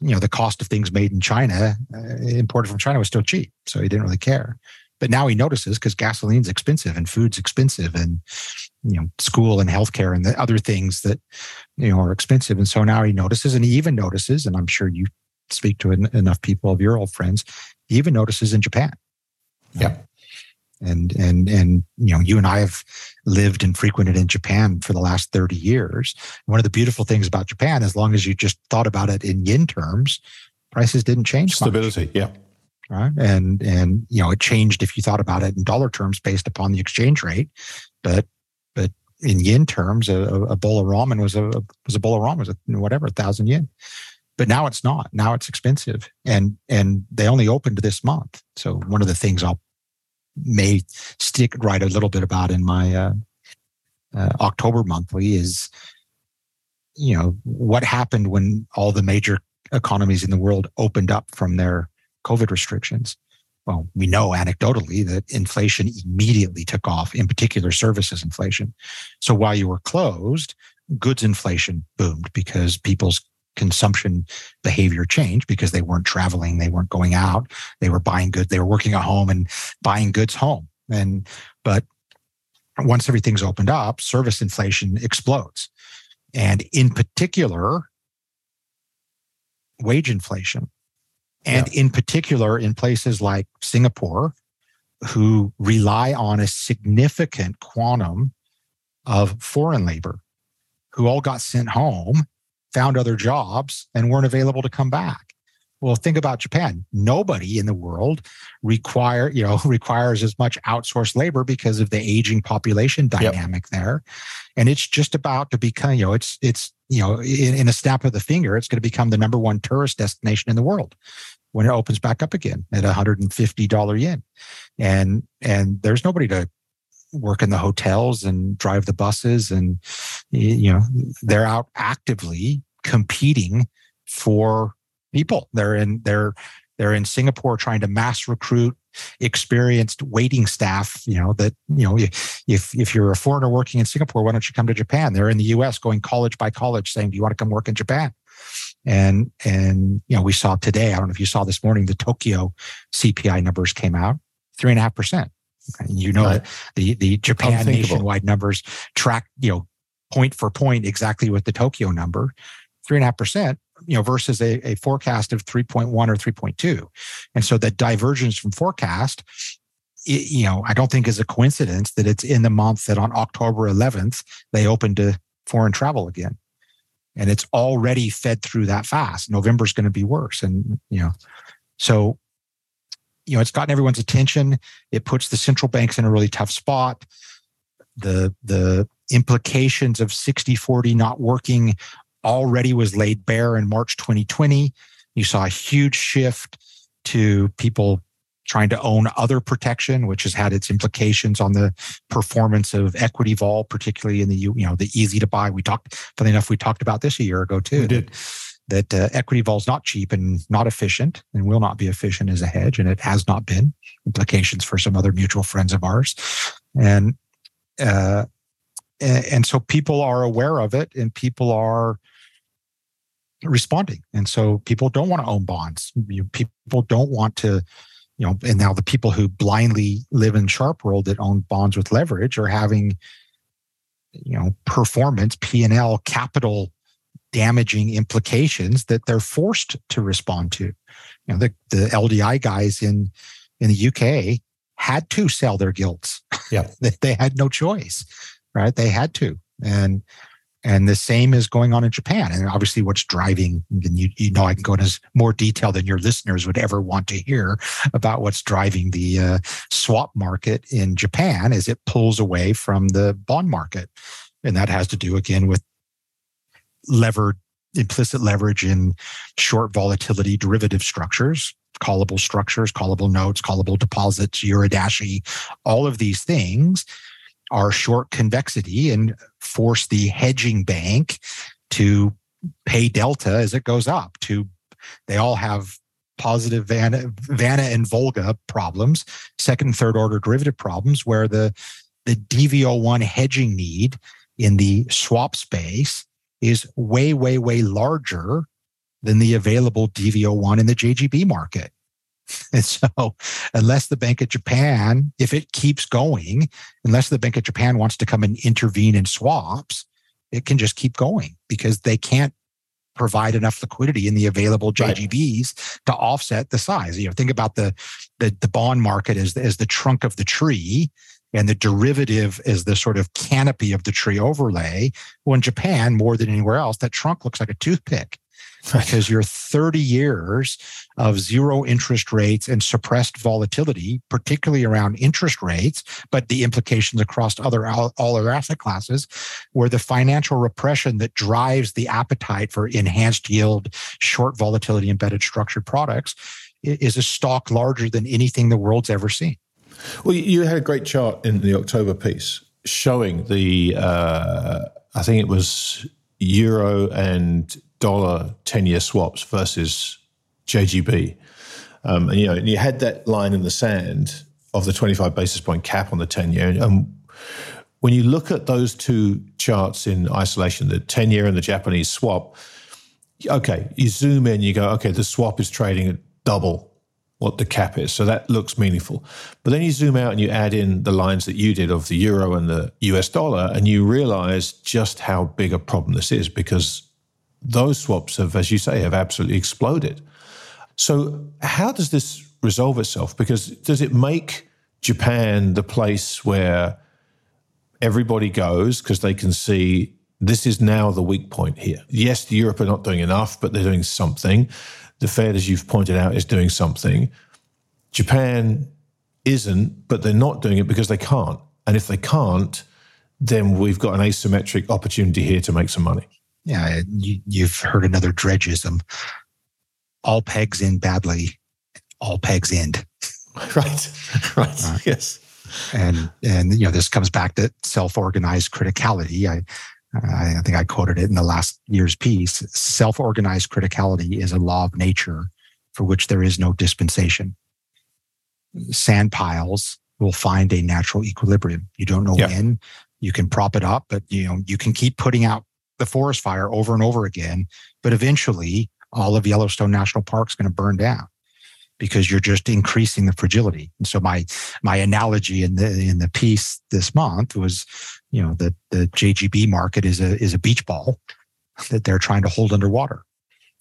you know, the cost of things made in China, uh, imported from China, was still cheap, so he didn't really care. But now he notices because gasoline's expensive and food's expensive and you know school and healthcare and the other things that you know are expensive. And so now he notices, and he even notices, and I'm sure you speak to enough people of your old friends, he even notices in Japan. Yeah. And and and you know, you and I have lived and frequented in Japan for the last 30 years. One of the beautiful things about Japan, as long as you just thought about it in yen terms, prices didn't change. Stability, much. yeah right? And and you know it changed if you thought about it in dollar terms based upon the exchange rate, but but in yen terms, a, a bowl of ramen was a was a bowl of ramen was a, whatever a thousand yen, but now it's not. Now it's expensive, and and they only opened this month. So one of the things I'll may stick write a little bit about in my uh, uh, October monthly is you know what happened when all the major economies in the world opened up from their COVID restrictions. well, we know anecdotally that inflation immediately took off, in particular services inflation. So while you were closed, goods inflation boomed because people's consumption behavior change because they weren't traveling, they weren't going out, they were buying goods, they were working at home and buying goods home. And but once everything's opened up, service inflation explodes. And in particular, wage inflation. And yeah. in particular, in places like Singapore, who rely on a significant quantum of foreign labor who all got sent home, found other jobs, and weren't available to come back. Well, think about Japan. Nobody in the world require, you know, requires as much outsourced labor because of the aging population dynamic yep. there. And it's just about to become, you know, it's it's, you know, in, in a snap of the finger, it's going to become the number one tourist destination in the world when it opens back up again at $150 yen. And and there's nobody to work in the hotels and drive the buses and you know, they're out actively competing for people. They're in they're they're in Singapore trying to mass recruit experienced waiting staff. You know that you know if if you're a foreigner working in Singapore, why don't you come to Japan? They're in the U.S. going college by college, saying, "Do you want to come work in Japan?" And and you know we saw today. I don't know if you saw this morning the Tokyo CPI numbers came out three and a half percent. You know right. the the Japan nationwide numbers track you know point for point exactly with the Tokyo number, three and a half percent you know, versus a, a forecast of 3.1 or 3.2. And so that divergence from forecast, it, you know, I don't think is a coincidence that it's in the month that on October 11th, they opened to foreign travel again. And it's already fed through that fast. November's going to be worse. And, you know, so, you know, it's gotten everyone's attention. It puts the central banks in a really tough spot. The, the implications of 60 40 not working already was laid bare in March 2020. You saw a huge shift to people trying to own other protection, which has had its implications on the performance of equity vol, particularly in the you know the easy to buy. We talked, funny enough, we talked about this a year ago too. We did. That, that uh, equity vol is not cheap and not efficient, and will not be efficient as a hedge, and it has not been. Implications for some other mutual friends of ours, and uh, and, and so people are aware of it, and people are responding. And so people don't want to own bonds. You, people don't want to, you know, and now the people who blindly live in Sharpe world that own bonds with leverage are having, you know, performance, P&L, capital damaging implications that they're forced to respond to. You know, the, the LDI guys in, in the UK had to sell their gilts. Yeah. they had no choice, right? They had to. And, and the same is going on in Japan. And obviously, what's driving, and you, you know, I can go into more detail than your listeners would ever want to hear about what's driving the uh, swap market in Japan as it pulls away from the bond market. And that has to do again with levered, implicit leverage in short volatility derivative structures, callable structures, callable notes, callable deposits, Uridashi, all of these things are short convexity and force the hedging bank to pay delta as it goes up to they all have positive Vanna, Vanna and Volga problems, second and third order derivative problems where the the DV01 hedging need in the swap space is way, way, way larger than the available DV01 in the JGB market. And so, unless the Bank of Japan, if it keeps going, unless the Bank of Japan wants to come and intervene in swaps, it can just keep going because they can't provide enough liquidity in the available JGBs right. to offset the size. You know, think about the, the the bond market as as the trunk of the tree, and the derivative is the sort of canopy of the tree overlay. Well, in Japan, more than anywhere else, that trunk looks like a toothpick because your 30 years of zero interest rates and suppressed volatility, particularly around interest rates, but the implications across other all other asset classes, where the financial repression that drives the appetite for enhanced yield, short volatility embedded structured products is a stock larger than anything the world's ever seen. Well, you had a great chart in the October piece showing the, uh, I think it was euro and dollar 10 year swaps versus JGB. Um, and you know, and you had that line in the sand of the 25 basis point cap on the 10 year. And when you look at those two charts in isolation, the 10 year and the Japanese swap, okay, you zoom in, you go, okay, the swap is trading at double what the cap is. So that looks meaningful. But then you zoom out and you add in the lines that you did of the euro and the US dollar, and you realize just how big a problem this is because those swaps have, as you say, have absolutely exploded. So, how does this resolve itself? Because does it make Japan the place where everybody goes because they can see this is now the weak point here? Yes, Europe are not doing enough, but they're doing something. The Fed, as you've pointed out, is doing something. Japan isn't, but they're not doing it because they can't. And if they can't, then we've got an asymmetric opportunity here to make some money. Yeah, you, have heard another dredgism. All pegs in badly, all pegs end. Right, right, uh, yes. And and you know this comes back to self-organized criticality. I I think I quoted it in the last year's piece. Self organized criticality is a law of nature for which there is no dispensation. Sand piles will find a natural equilibrium. You don't know yeah. when. You can prop it up, but you know you can keep putting out the forest fire over and over again. But eventually, all of Yellowstone National Park is going to burn down because you're just increasing the fragility. And so my my analogy in the in the piece this month was, you know, that the JGB market is a is a beach ball that they're trying to hold underwater.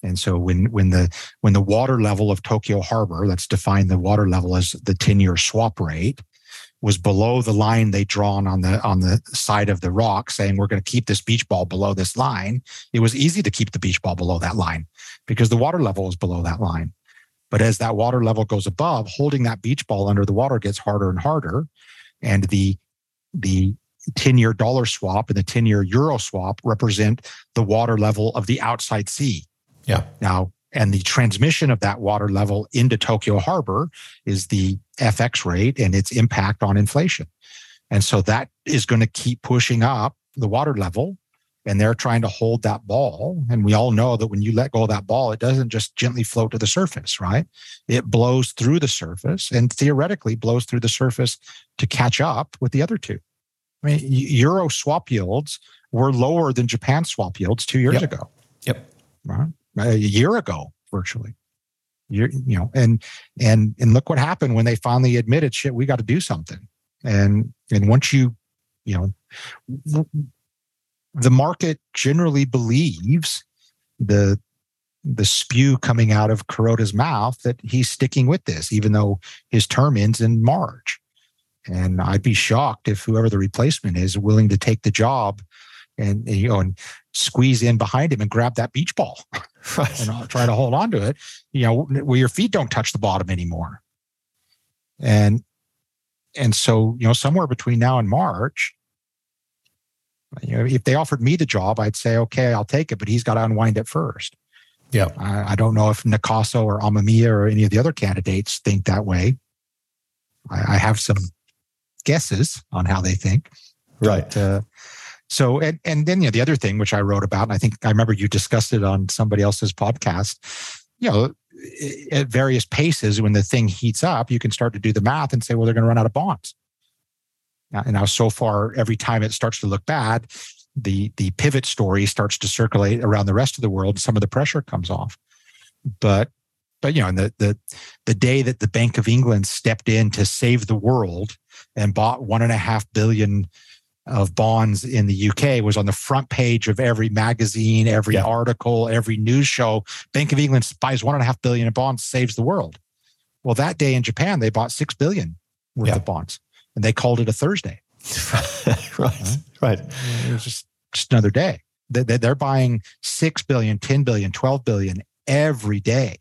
And so when when the when the water level of Tokyo Harbor, let's define the water level as the 10-year swap rate, was below the line they drawn on the on the side of the rock, saying we're going to keep this beach ball below this line. It was easy to keep the beach ball below that line because the water level was below that line. But as that water level goes above, holding that beach ball under the water gets harder and harder. And the the 10 year dollar swap and the 10 year euro swap represent the water level of the outside sea. Yeah. Now, and the transmission of that water level into Tokyo Harbor is the FX rate and its impact on inflation. And so that is going to keep pushing up the water level and they're trying to hold that ball. And we all know that when you let go of that ball, it doesn't just gently float to the surface, right? It blows through the surface and theoretically blows through the surface to catch up with the other two. I mean, Euro swap yields were lower than Japan swap yields two years yep. ago. Yep. Right? A year ago, virtually. You're, you know, and and and look what happened when they finally admitted, shit, we got to do something. And and once you, you know, the market generally believes the the spew coming out of Kuroda's mouth that he's sticking with this, even though his term ends in March. And I'd be shocked if whoever the replacement is willing to take the job and you know and squeeze in behind him and grab that beach ball right. and try to hold on to it. You know, where your feet don't touch the bottom anymore. And and so you know, somewhere between now and March, you know, if they offered me the job, I'd say, okay, I'll take it, but he's got to unwind it first. Yeah. I, I don't know if Nakaso or Amamiya or any of the other candidates think that way. I, I have some guesses on how they think. Right. But, uh, so, and, and then, you know, the other thing which I wrote about, and I think I remember you discussed it on somebody else's podcast, you know, at various paces, when the thing heats up, you can start to do the math and say, well, they're going to run out of bonds. And now, so far, every time it starts to look bad, the the pivot story starts to circulate around the rest of the world. Some of the pressure comes off, but but you know, the the the day that the Bank of England stepped in to save the world and bought one and a half billion of bonds in the UK was on the front page of every magazine, every yeah. article, every news show. Bank of England buys one and a half billion in bonds, saves the world. Well, that day in Japan, they bought six billion worth yeah. of bonds and they called it a Thursday. right, right. It was just, just another day. They're buying 6 billion, 10 billion, 12 billion every day.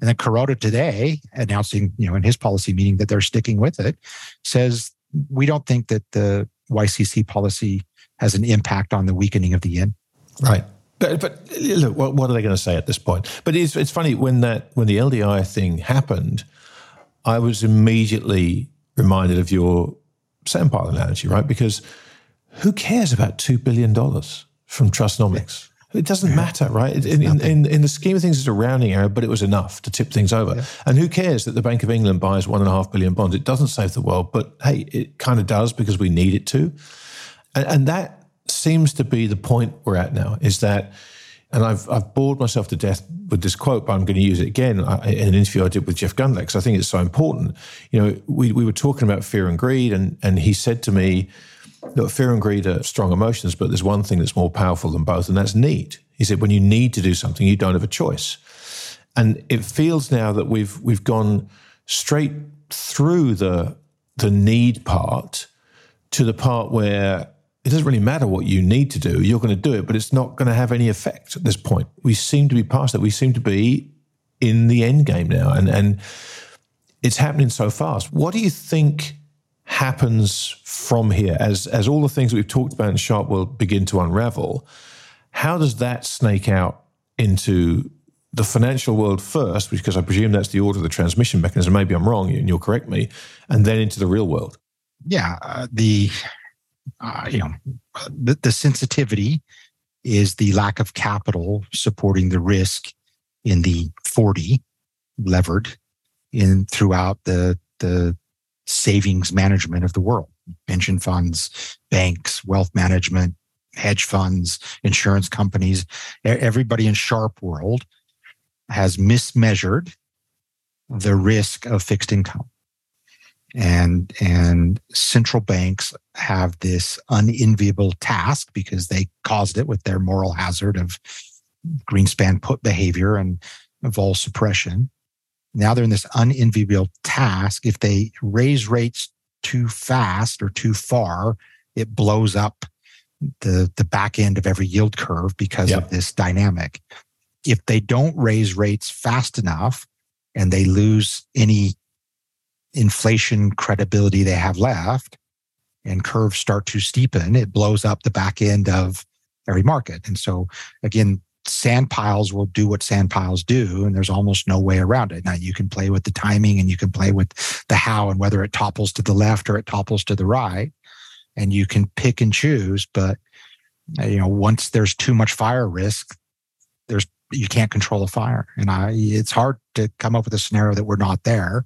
And then Kuroda today, announcing, you know, in his policy meeting that they're sticking with it, says we don't think that the YCC policy has an impact on the weakening of the yen. Right. But, but look, what, what are they going to say at this point? But it's, it's funny when that when the LDI thing happened, I was immediately reminded of your sandpile analogy, right? Because who cares about $2 billion from Trussnomics? It doesn't matter, right? In, in, in, in, the scheme of things, it's a rounding error, but it was enough to tip things over. Yeah. And who cares that the Bank of England buys one and a half billion bonds? It doesn't save the world, but hey, it kind of does because we need it to. And, and that seems to be the point we're at now is that, and I've, I've bored myself to death with this quote, but I'm going to use it again uh, in an interview I did with Jeff Gundlach because I think it's so important. You know, we, we were talking about fear and greed, and, and he said to me, Look, fear and greed are strong emotions, but there's one thing that's more powerful than both, and that's need. He said, when you need to do something, you don't have a choice. And it feels now that we've we've gone straight through the the need part to the part where it doesn't really matter what you need to do. You're going to do it, but it's not going to have any effect at this point. We seem to be past that. We seem to be in the end game now, and and it's happening so fast. What do you think happens from here as as all the things that we've talked about in Sharpe will begin to unravel? How does that snake out into the financial world first, because I presume that's the order of the transmission mechanism. Maybe I'm wrong, and you'll correct me, and then into the real world. Yeah, uh, the uh, you know the, the sensitivity is the lack of capital supporting the risk in the 40 levered in throughout the the savings management of the world. Pension funds banks wealth management hedge funds insurance companies everybody in Sharpe world has mismeasured the risk of fixed income. And and central banks have this unenviable task because they caused it with their moral hazard of greenspan put behavior and vol suppression now they're in this unenviable task if they raise rates too fast or too far it blows up the the back end of every yield curve because yep. of this dynamic if they don't raise rates fast enough and they lose any inflation credibility they have left and curves start to steepen, it blows up the back end of every market. And so again, sand piles will do what sand piles do, and there's almost no way around it. Now you can play with the timing and you can play with the how and whether it topples to the left or it topples to the right. And you can pick and choose, but uh, you know, once there's too much fire risk, there's you can't control a fire. And I, it's hard to come up with a scenario that we're not there.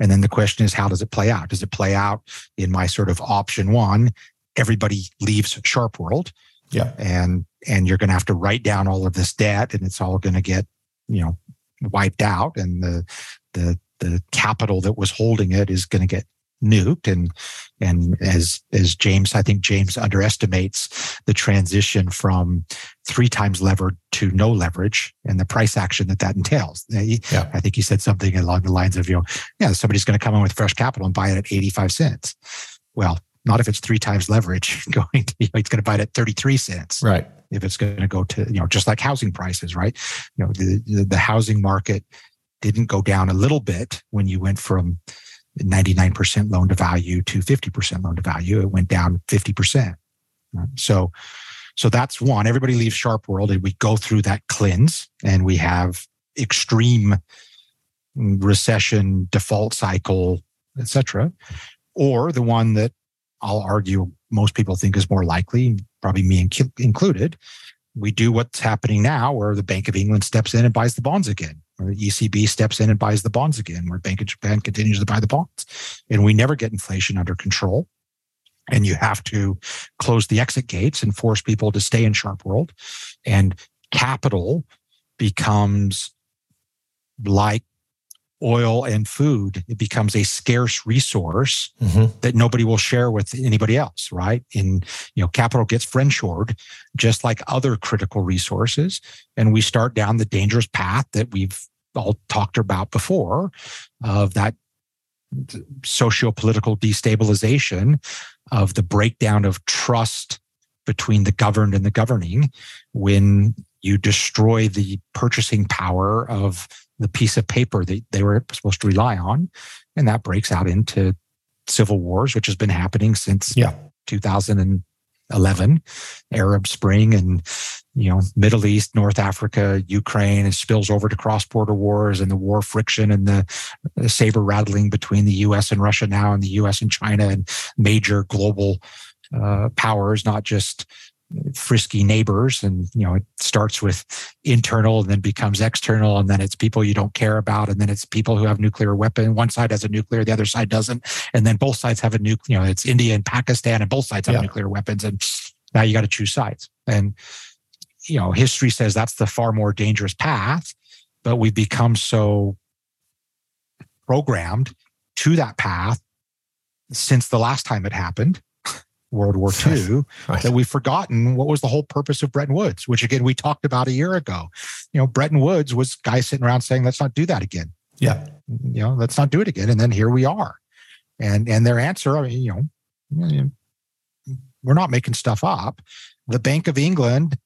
And then the question is, how does it play out? Does it play out in my sort of option one? Everybody leaves Sharpe World. Yeah. And, and you're going to have to write down all of this debt and it's all going to get, you know, wiped out. And the, the, the capital that was holding it is going to get nuked and and as as James I think James underestimates the transition from three times levered to no leverage and the price action that that entails. Yeah. I think he said something along the lines of you know yeah somebody's going to come in with fresh capital and buy it at 85 cents. Well, not if it's three times leverage going to, you know, it's going to buy it at 33 cents. Right. If it's going to go to, you know, just like housing prices, right? You know, the, the, the housing market didn't go down a little bit when you went from 99% loan to value to 50% loan to value. It went down 50%. So, so that's one. Everybody leaves Sharpe World and we go through that cleanse and we have extreme recession, default cycle, etc. Or the one that I'll argue most people think is more likely, probably me included. We do what's happening now, where the Bank of England steps in and buys the bonds again or the ECB steps in and buys the bonds again, where Bank of Japan continues to buy the bonds. And we never get inflation under control. And you have to close the exit gates and force people to stay in Sharpe world. And capital becomes like oil and food it becomes a scarce resource mm-hmm. that nobody will share with anybody else right in you know capital gets friendshored just like other critical resources and we start down the dangerous path that we've all talked about before of that socio-political destabilization of the breakdown of trust between the governed and the governing when you destroy the purchasing power of the piece of paper that they were supposed to rely on. And that breaks out into civil wars, which has been happening since yeah. 2011, Arab Spring and you know, Middle East, North Africa, Ukraine, and spills over to cross-border wars and the war friction and the, the saber rattling between the U.S. and Russia now, and the U.S. and China, and major global uh, powers, not just frisky neighbors and you know it starts with internal and then becomes external and then it's people you don't care about and then it's people who have nuclear weapon one side has a nuclear the other side doesn't and then both sides have a nuclear you know it's india and pakistan and both sides have yeah. nuclear weapons and now you got to choose sides and you know history says that's the far more dangerous path but we've become so programmed to that path since the last time it happened World War II right. that we've forgotten what was the whole purpose of Bretton Woods, which again we talked about a year ago. You know, Bretton Woods was guys sitting around saying, "Let's not do that again." Yeah, you know, let's not do it again. And then here we are, and and their answer, I mean, you know, we're not making stuff up. The Bank of England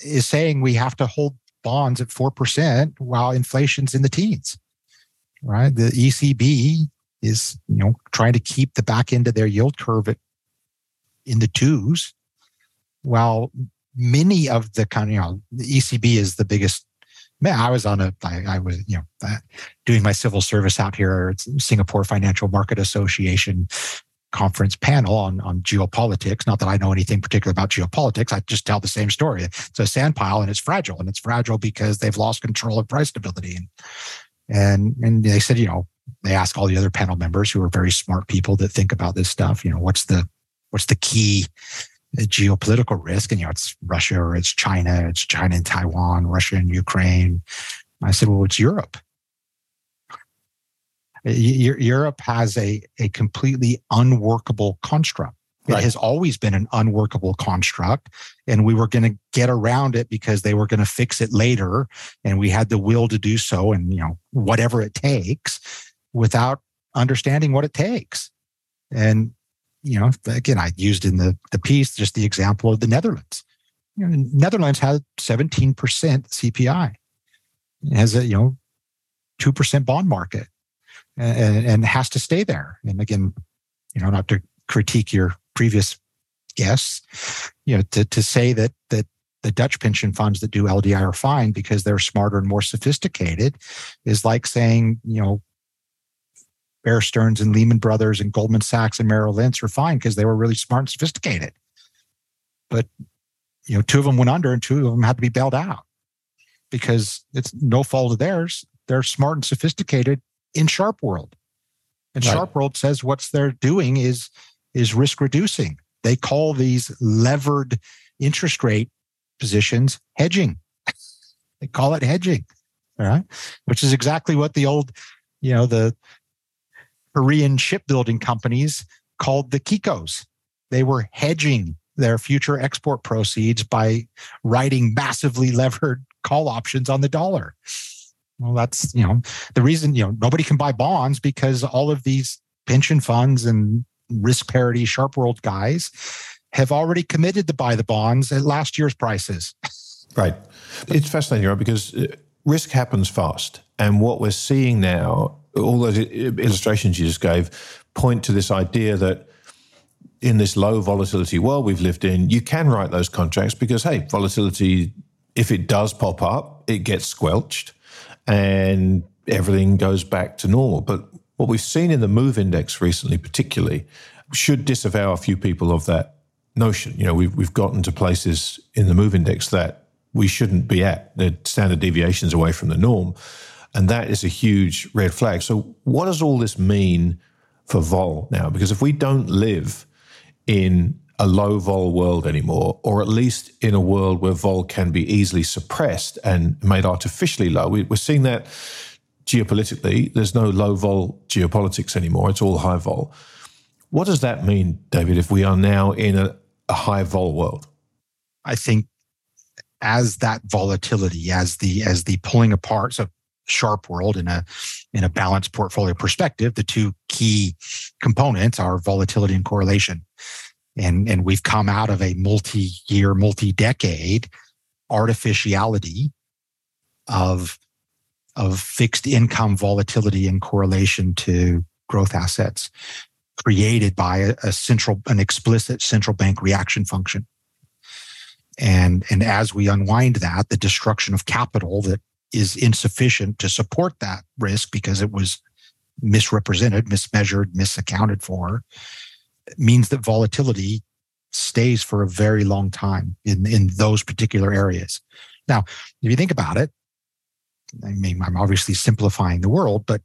is saying we have to hold bonds at four percent while inflation's in the teens. Right, the ECB is you know trying to keep the back end of their yield curve at in the twos, while many of the kind you know, the ECB is the biggest. Man, I was on a, I, I was, you know, uh, doing my civil service out here at Singapore Financial Market Association conference panel on, on geopolitics. Not that I know anything particular about geopolitics. I just tell the same story. It's a sand pile and it's fragile. And it's fragile because they've lost control of price stability. And, and, and they said, you know, they ask all the other panel members who are very smart people that think about this stuff, you know, what's the, what's the key geopolitical risk? And you know, it's Russia or it's China, it's China and Taiwan, Russia and Ukraine. I said, well, it's Europe. Uh, Europe has a, a completely unworkable construct. It has always been an unworkable construct, and we were going to get around it because they were going to fix it later, and we had the will to do so, and you know whatever it takes, without understanding what it takes. And you know, again, I used in the, the piece just the example of the Netherlands. You know, Netherlands had 17% CPI. It has a, you know, 2% bond market and, and has to stay there. And again, you know, not to critique your previous guests, you know, to, to say that, that the Dutch pension funds that do LDI are fine because they're smarter and more sophisticated is like saying, you know, Bear Stearns and Lehman Brothers and Goldman Sachs and Merrill Lynch were fine because they were really smart and sophisticated. But you know, two of them went under and two of them had to be bailed out because it's no fault of theirs. They're smart and sophisticated in Sharpe World. And right. Sharpe World says what's they're doing is is risk reducing. They call these levered interest rate positions hedging. they call it hedging. All right. Which is exactly what the old, you know, the Korean shipbuilding companies called the Kikos. They were hedging their future export proceeds by writing massively levered call options on the dollar. Well, that's, you know, the reason, you know, nobody can buy bonds because all of these pension funds and risk parity Sharpe World guys have already committed to buy the bonds at last year's prices. Right. It's fascinating, right? Because uh, risk happens fast. And what we're seeing now all those illustrations you just gave point to this idea that in this low volatility world we've lived in, you can write those contracts because, hey, volatility, if it does pop up, it gets squelched and everything goes back to normal. But what we've seen in the move index recently, particularly, should disavow a few people of that notion. You know, we've, we've gotten to places in the move index that we shouldn't be at. The standard deviations away from the norm. And that is a huge red flag. So, what does all this mean for vol now? Because if we don't live in a low vol world anymore, or at least in a world where vol can be easily suppressed and made artificially low, we, are seeing that geopolitically. There's no low vol geopolitics anymore, it's all high vol. What does that mean, David, if we are now in a, a high vol world? I think as that volatility, as the as the pulling apart, so Sharpe World in a in a balanced portfolio perspective, the two key components are volatility and correlation. And, and we've come out of a multi-year, multi-decade artificiality of, of fixed income volatility and correlation to growth assets created by a, a central, an explicit central bank reaction function. And, and as we unwind that, the destruction of capital that is insufficient to support that risk because it was misrepresented, mismeasured, misaccounted for, means that volatility stays for a very long time in, in those particular areas. Now, if you think about it, I mean, I'm obviously simplifying the world, but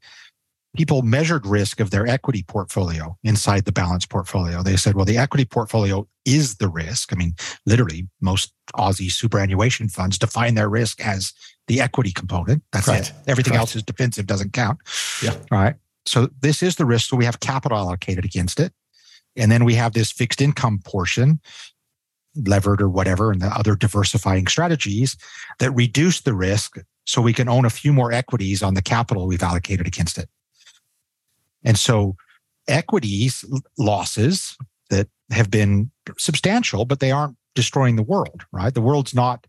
people measured risk of their equity portfolio inside the balance portfolio. They said, well, the equity portfolio is the risk. I mean, literally, most Aussie superannuation funds define their risk as the equity component. That's right. it. Everything right. else is defensive, doesn't count. Yeah. Right. So this is the risk. So we have capital allocated against it. And then we have this fixed income portion, levered or whatever, and the other diversifying strategies that reduce the risk so we can own a few more equities on the capital we've allocated against it. And so equities losses that have been substantial, but they aren't destroying the world, right? The world's not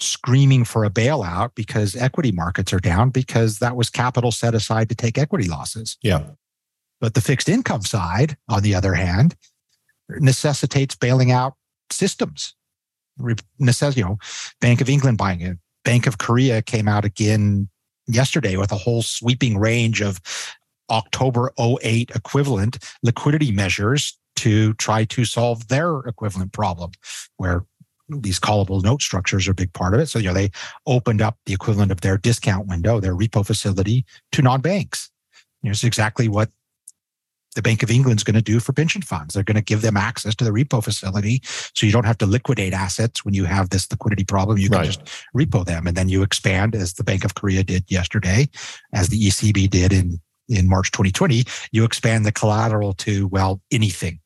screaming for a bailout because equity markets are down because that was capital set aside to take equity losses. Yeah. But the fixed income side, on the other hand, necessitates bailing out systems. Necess- you know, Bank of England buying it. Bank of Korea came out again yesterday with a whole sweeping range of October 08 equivalent liquidity measures to try to solve their equivalent problem, where these callable note structures are a big part of it. So, you know, they opened up the equivalent of their discount window, their repo facility to non banks. You know, it's exactly what the Bank of England's going to do for pension funds. They're going to give them access to the repo facility. So you don't have to liquidate assets when you have this liquidity problem. You can right. just repo them. And then you expand, as the Bank of Korea did yesterday, as the ECB did in, in March 2020, you expand the collateral to, well, anything.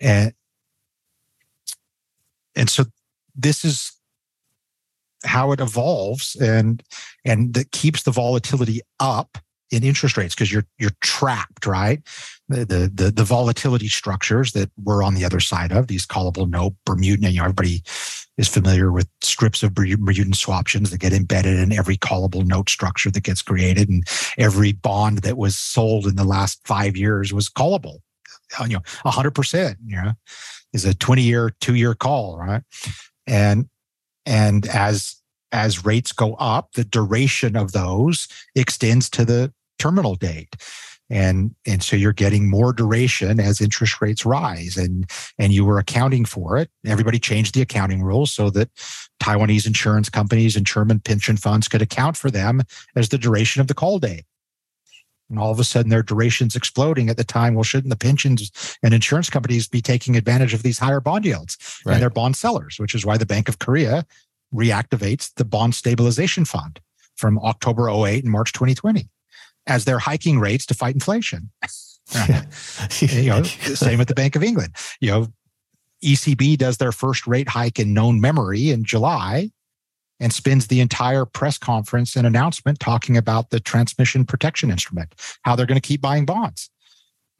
And, and so this is how it evolves and and that keeps the volatility up in interest rates because you're you're trapped, right? The, the, the the volatility structures that we're on the other side of these callable note Bermuda. You know, everybody is familiar with strips of Bermudan swaptions that get embedded in every callable note structure that gets created, and every bond that was sold in the last five years was callable. You know, hundred percent. You know, is a twenty year, two year call, right? And and as as rates go up, the duration of those extends to the terminal date and and so you're getting more duration as interest rates rise and and you were accounting for it. Everybody changed the accounting rules so that taiwanese insurance companies and german pension funds could account for them as the duration of the call date and all of a sudden their duration's exploding at the time. Well shouldn't the pensions and insurance companies be taking advantage of these higher bond yields? Right. and they're bond sellers which is why the bank of korea reactivates the bond stabilization fund from october 08 and march 2020 as they're hiking rates to fight inflation. you know, same at the Bank of England. You know, ECB does their first rate hike in known memory in July and spends the entire press conference and announcement talking about the transmission protection instrument, how they're going to keep buying bonds.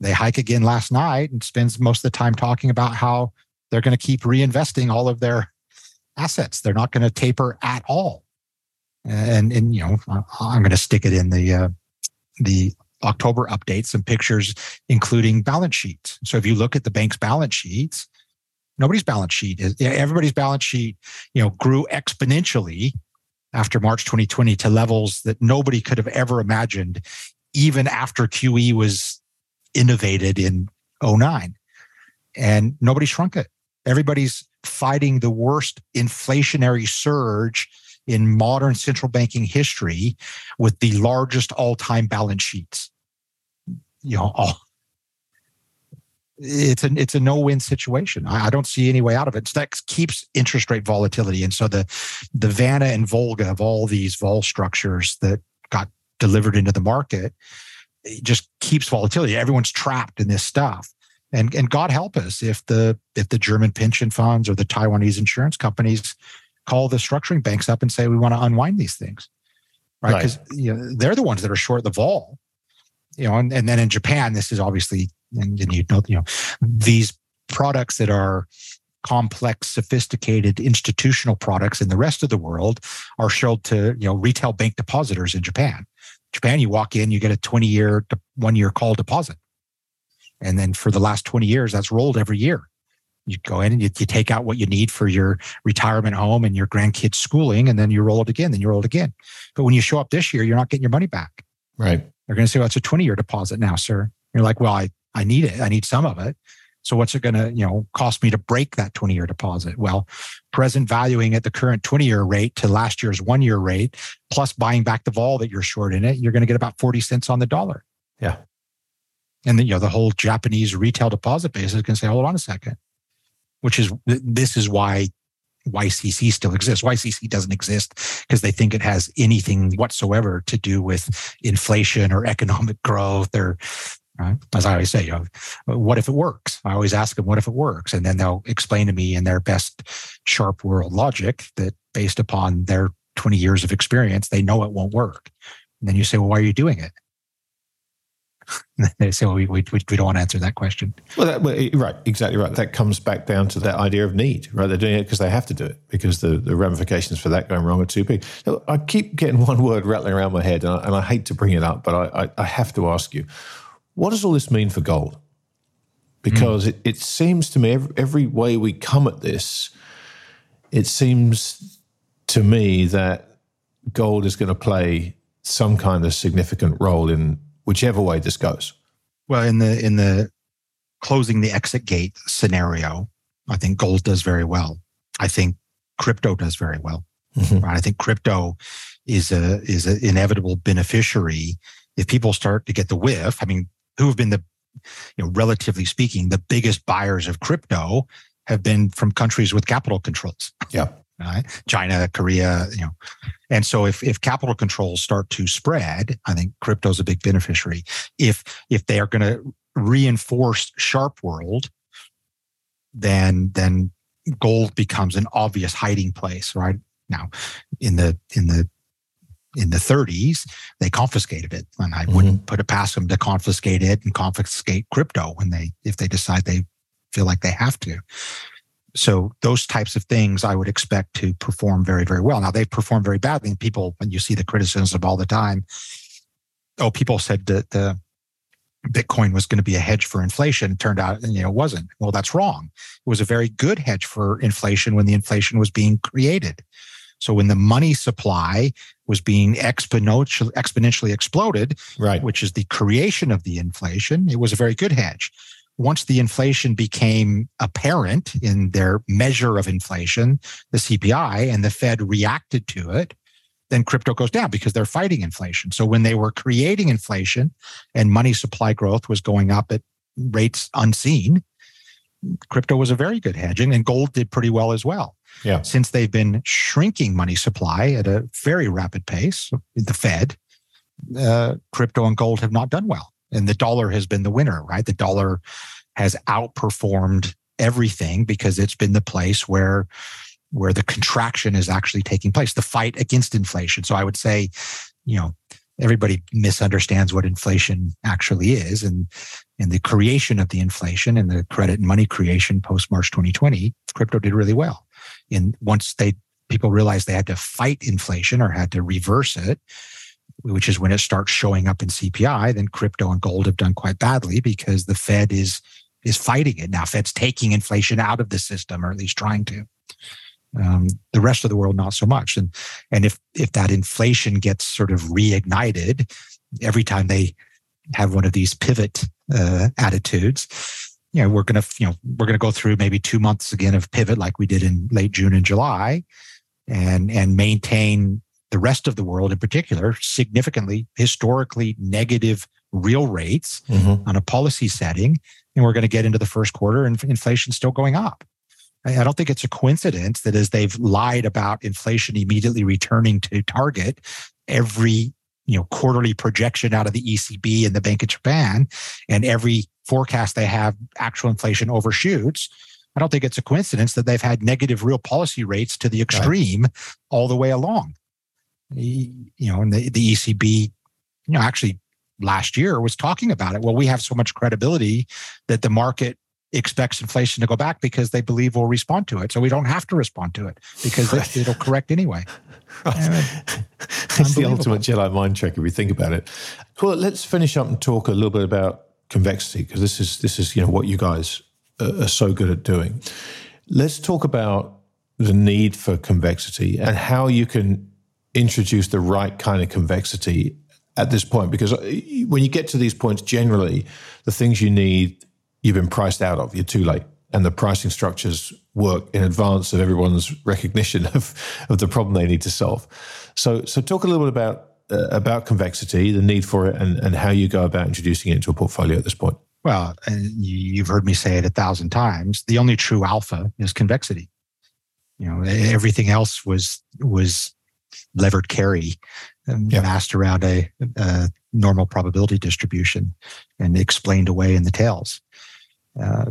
They hike again last night and spends most of the time talking about how they're going to keep reinvesting all of their assets. They're not going to taper at all. And, and you know, I'm going to stick it in the uh, the October updates, some pictures including balance sheets. So if you look at the bank's balance sheets, nobody's balance sheet is everybody's balance sheet, you know, grew exponentially after March 2020 to levels that nobody could have ever imagined, even after QE was innovated in 09. And nobody shrunk it. Everybody's fighting the worst inflationary surge in modern central banking history with the largest all-time balance sheets. You know, all, it's a it's a no-win situation. I, I, don't see any way out of it. So that keeps interest rate volatility, and so the the Vanna and Volga of all these vol structures that got delivered into the market just keeps volatility. Everyone's trapped in this stuff. And, and God help us if the if the German pension funds or the Taiwanese insurance companies call the structuring banks up and say we want to unwind these things. Right? Because right. you know they're the ones that are short the vol you know and, and then in japan this is obviously and, and you know you know these products that are complex sophisticated institutional products in the rest of the world are sold to you know retail bank depositors in japan. Japan you walk in you get a 20 year one year call deposit. And then for the last 20 years that's rolled every year you go in and you, you, take out what you need for your retirement home and your grandkids schooling and then you roll it again then you roll it again. But when you show up this year you're not getting your money back. Right. They're going to say well it's a 20 year deposit now sir. You're like well i i need it. I need some of it. So what's it going to, you know, cost me to break that 20 year deposit? Well, present valuing at the current 20 year rate to last year's one year rate, plus buying back the vol that you're short in it, you're going to get about 40 cents on the dollar. Yeah. And then, you know, the whole Japanese retail deposit base is going to say, hold on a second, which is, this is why YCC still exists. YCC doesn't exist because they think it has anything whatsoever to do with inflation or economic growth or Right? As I always say, you know, what if it works? I always ask them, what if it works? And then they'll explain to me in their best Sharpe world logic that based upon their 20 years of experience, they know it won't work. And then you say, well, why are you doing it? they say, well, we, we, we don't want to answer that question. Well, that, well, right, exactly right. That comes back down to that idea of need, right? They're doing it because they have to do it because the, the ramifications for that going wrong are too big. I keep getting one word rattling around my head, and I, and I hate to bring it up, but I, I, I have to ask you what does all this mean for gold? Because mm. it, it seems to me every, every way we come at this, it seems to me that gold is going to play some kind of significant role in whichever way this goes. Well, in the in the closing the exit gate scenario, I think gold does very well. I think crypto does very well. Mm-hmm. Right? I think crypto is a is an inevitable beneficiary if people start to get the whiff. I mean, who have been the, you know, relatively speaking, the biggest buyers of crypto have been from countries with capital controls. Yeah. Right? China, Korea, you know. And so if, if capital controls start to spread, I think crypto is a big beneficiary. If if they are going to reinforce Sharpe world, then then gold becomes an obvious hiding place, right? Now, in the in the in the 30s, they confiscated it, and I mm-hmm. wouldn't put it past them to confiscate it and confiscate crypto when they if they decide they feel like they have to. So those types of things I would expect to perform very, very well. Now they've performed very badly, and people when you see the criticism all the time, oh, people said that the Bitcoin was going to be a hedge for inflation. It turned out, you know, it wasn't. Well, that's wrong. It was a very good hedge for inflation when the inflation was being created. So when the money supply was being exponentially, exponentially exploded, right. which is the creation of the inflation, it was a very good hedge. Once the inflation became apparent in their measure of inflation, the CPI, and the Fed reacted to it, then crypto goes down because they're fighting inflation. So when they were creating inflation and money supply growth was going up at rates unseen, crypto was a very good hedge and gold did pretty well as well. Yeah. Since they've been shrinking money supply at a very rapid pace, the Fed, uh, crypto and gold have not done well. And the dollar has been the winner, right? The dollar has outperformed everything because it's been the place where where the contraction is actually taking place, the fight against inflation. So I would say, you know, everybody misunderstands what inflation actually is and and the creation of the inflation and the credit and money creation post March 2020, crypto did really well in once they people realized they had to fight inflation or had to reverse it, which is when it starts showing up in CPI, then crypto and gold have done quite badly because the Fed is is fighting it now. Fed's taking inflation out of the system, or at least trying to. Um, the rest of the world, not so much. And and if if that inflation gets sort of reignited every time they have one of these pivot uh, attitudes, you know, we're to, you know, we're to go through maybe two months again of pivot like we did in late June and July and, and maintain the rest of the world in particular significantly historically negative real rates mm-hmm. on a policy setting. And we're going to get into the first quarter and inflation's still going up. I don't think it's a coincidence that as they've lied about inflation immediately returning to target, every you know quarterly projection out of the ECB and the Bank of Japan and every forecast they have actual inflation overshoots, I don't think it's a coincidence that they've had negative real policy rates to the extreme right. all the way along. You know, and the, the ECB, you know, actually last year was talking about it. Well, we have so much credibility that the market expects inflation to go back because they believe we'll respond to it. So we don't have to respond to it because right. it, will correct anyway. Right. it's the ultimate Jedi mind trick if we think about it. Well, let's finish up and talk a little bit about convexity because this is this is you know what you guys are so good at doing. Let's talk about the need for convexity and how you can introduce the right kind of convexity at this point because uh, when you get to these points generally the things you need you've been priced out of. You're too late. And the pricing structures work in advance of everyone's recognition of, of the problem they need to solve. So, so talk a little bit about uh, about convexity, the need for it, and, and how you go about introducing it into a portfolio at this point. Well, you've heard me say it a thousand times. The only true alpha is convexity. You know, everything else was was levered carry, yep. masked around a, a, normal probability distribution, and explained away in the tails. Uh,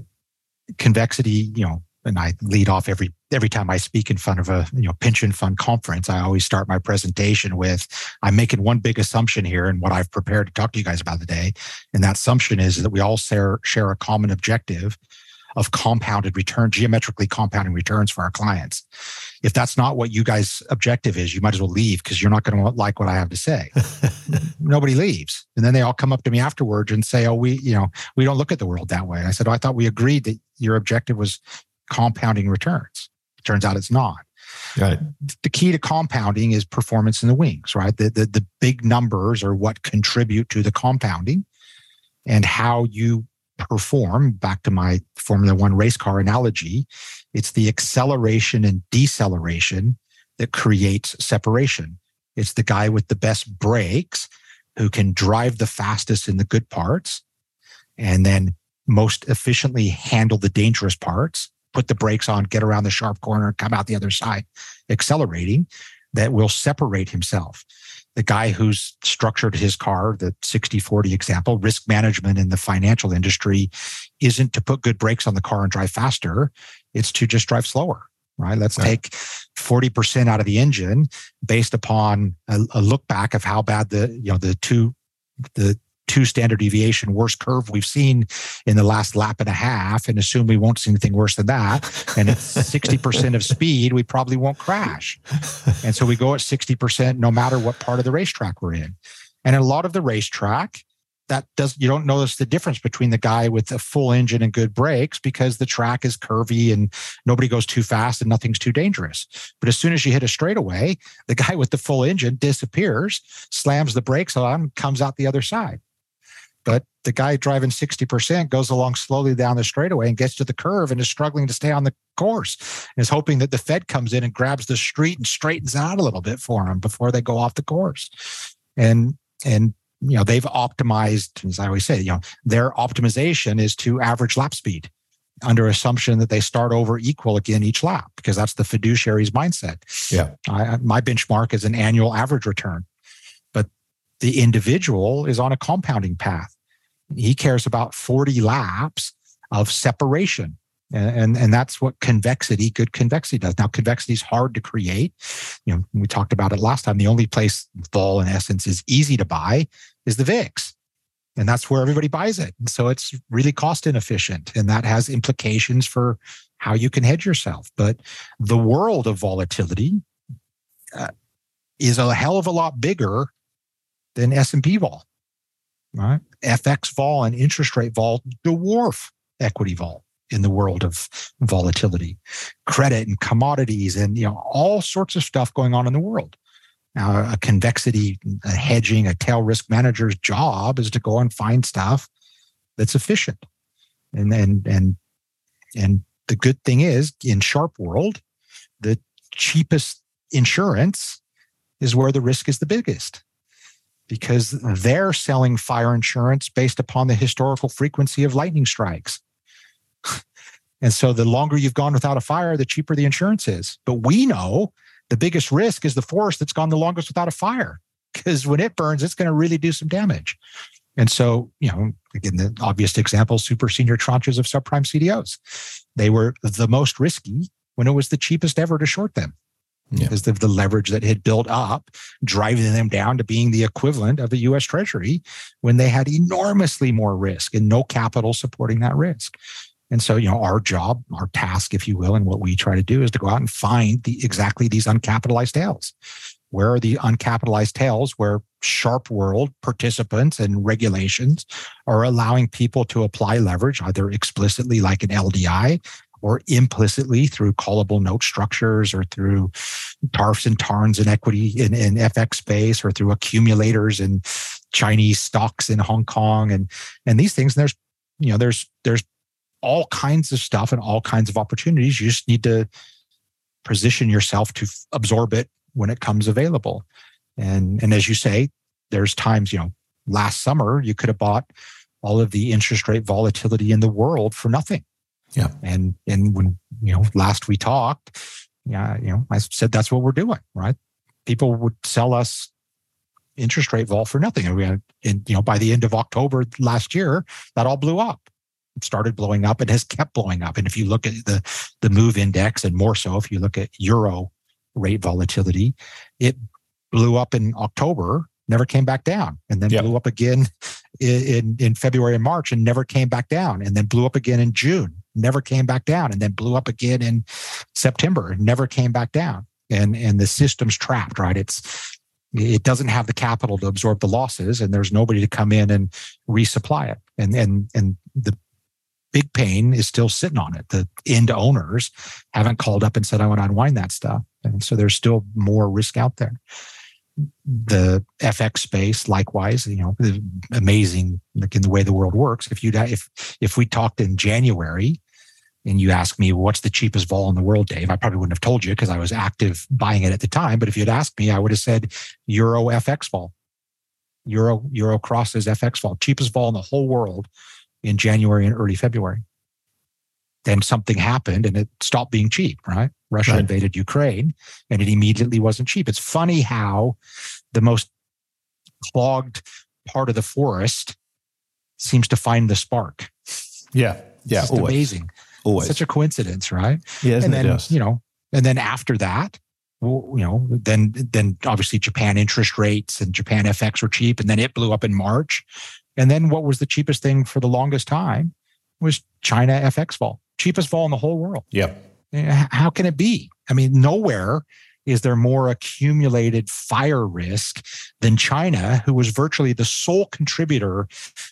convexity, you know, and I lead off every every time I speak in front of a you know pension fund conference. I always start my presentation with I'm making one big assumption here, and what I've prepared to talk to you guys about today. And that assumption is that we all share share a common objective of compounded return, geometrically compounding returns for our clients. If that's not what you guys' objective is, you might as well leave because you're not going to like what I have to say. Nobody leaves. And then they all come up to me afterwards and say, Oh, we, you know, we don't look at the world that way. I said, oh, I thought we agreed that your objective was compounding returns. Turns out it's not. Got it. The key to compounding is performance in the wings, right? The, the, the big numbers are what contribute to the compounding and how you perform. Back to my Formula One race car analogy, it's the acceleration and deceleration that creates separation. It's the guy with the best brakes who can drive the fastest in the good parts and then most efficiently handle the dangerous parts put the brakes on, get around the sharp corner, come out the other side, accelerating, that will separate himself. The guy who's structured his car, the 60 40 example, risk management in the financial industry isn't to put good brakes on the car and drive faster, it's to just drive slower right? Let's take 40% out of the engine based upon a, a, look back of how bad the, you know, the two, the two standard deviation worst curve we've seen in the last lap and a half and assume we won't see anything worse than that. And at 60% of speed, we probably won't crash. And so we go at 60% no matter what part of the racetrack we're in. And a lot of the racetrack, that does you don't notice the difference between the guy with a full engine and good brakes because the track is curvy and nobody goes too fast and nothing's too dangerous. But as soon as you hit a straightaway, the guy with the full engine disappears, slams the brakes on, comes out the other side. But the guy driving 60% goes along slowly down the straightaway and gets to the curve and is struggling to stay on the course and is hoping that the Fed comes in and grabs the street and straightens out a little bit for him before they go off the course. And, and, you know, they've optimized, as I always say, you know, their optimization is to average lap speed under assumption that they start over equal again each lap because that's the fiduciary's mindset. Yeah. I, my benchmark is an annual average return but the individual is on a compounding path. He cares about 40 laps of separation. And, and, and that's what convexity, good convexity does. Now, convexity is hard to create. You know, we talked about it last time. The only place vol, in essence, is easy to buy is the VIX. And that's where everybody buys it. And so it's really cost inefficient. And that has implications for how you can hedge yourself. But the world of volatility uh, is a hell of a lot bigger than S&P vol. Right? FX vol and interest rate vol dwarf equity vol in the world of volatility, credit and commodities and you know all sorts of stuff going on in the world. Now, a convexity, a hedging, a tail risk manager's job is to go and find stuff that's efficient. And and and and the good thing is in Sharpe world, the cheapest insurance is where the risk is the biggest because they're selling fire insurance based upon the historical frequency of lightning strikes. and so the longer you've gone without a fire, the cheaper the insurance is. But we know the biggest risk is the forest that's gone the longest without a fire because when it burns, it's going to really do some damage. And so, you know, again, the obvious example super senior tranches of subprime CDOs. They were the most risky when it was the cheapest ever to short them yeah. because of the leverage that had built up, driving them down to being the equivalent of the US Treasury when they had enormously more risk and no capital supporting that risk. And so, you know, our job, our task, if you will, and what we try to do is to go out and find the exactly these uncapitalized tails. Where are the uncapitalized tails where Sharpe world participants and regulations are allowing people to apply leverage, either explicitly like an LDI or implicitly through callable note structures or through TARFs and TARNs in equity in, in FX space or through accumulators and Chinese stocks in Hong Kong and and these things. And there's you know there's there's all kinds of stuff and all kinds of opportunities. You just need to position yourself to absorb it when it comes available. And and as you say, there's times, you know, last summer you could have bought all of the interest rate volatility in the world for nothing. Yeah. And and when you know last we talked, yeah, you know, I said that's what we're doing, right? People would sell us interest rate vol for nothing. And we had, and you know, by the end of October last year, that all blew up. It started blowing up and has kept blowing up. And if you look at the the move index, and more so if you look at euro rate volatility, it blew up in October, never came back down, and then yep. blew up again in, in February and March and never came back down, and then blew up again in June, never came back down, and then blew up again in September, never came back down. And and the system's trapped, right? It's it doesn't have the capital to absorb the losses, and there's nobody to come in and resupply it. And and and the big pain is still sitting on it. The end owners haven't called up and said, I want to unwind that stuff. And so there's still more risk out there the FX space, likewise, you know, amazing like in the way the world works. If you if if we talked in January and you asked me what's the cheapest vol in the world, Dave, I probably wouldn't have told you because I was active buying it at the time. But if you'd asked me, I would have said Euro FX vol. Euro Euro crosses FX vol, cheapest vol in the whole world in January and early February. Then something happened and it stopped being cheap, right? Russia right. invaded Ukraine and it immediately wasn't cheap. It's funny how the most clogged part of the forest seems to find the spark. Yeah. Yeah. It's amazing. Always. Such a coincidence, right? Yeah. and then, you know, and then after that, well, you know, then then obviously Japan interest rates and Japan FX were cheap, and then it blew up in March. And then what was the cheapest thing for the longest time was China FX vol, cheapest vol in the whole world. Yep. Eh, how can it be? I mean, nowhere is there more accumulated fire risk than China, who was virtually the sole contributor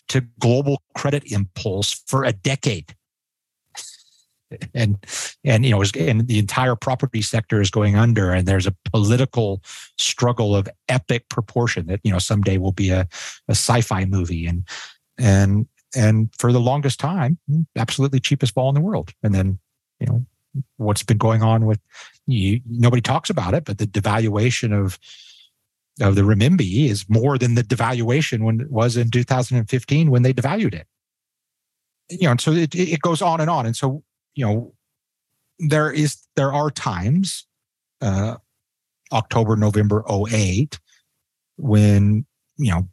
to global credit impulse for a decade. And and you know, and the entire property sector is going under, and there's a political struggle of epic proportion that you know someday will be a, a sci-fi movie, and and and for the longest time, absolutely cheapest vol in the world, and then you know what's been going on with you, nobody talks about it, but the devaluation of of the renminbi is more than the devaluation when it was in 2015 when they devalued it. You know, and so it, it goes on and on. And so, you know, there is there are times, uh, October, November 08, when, you know,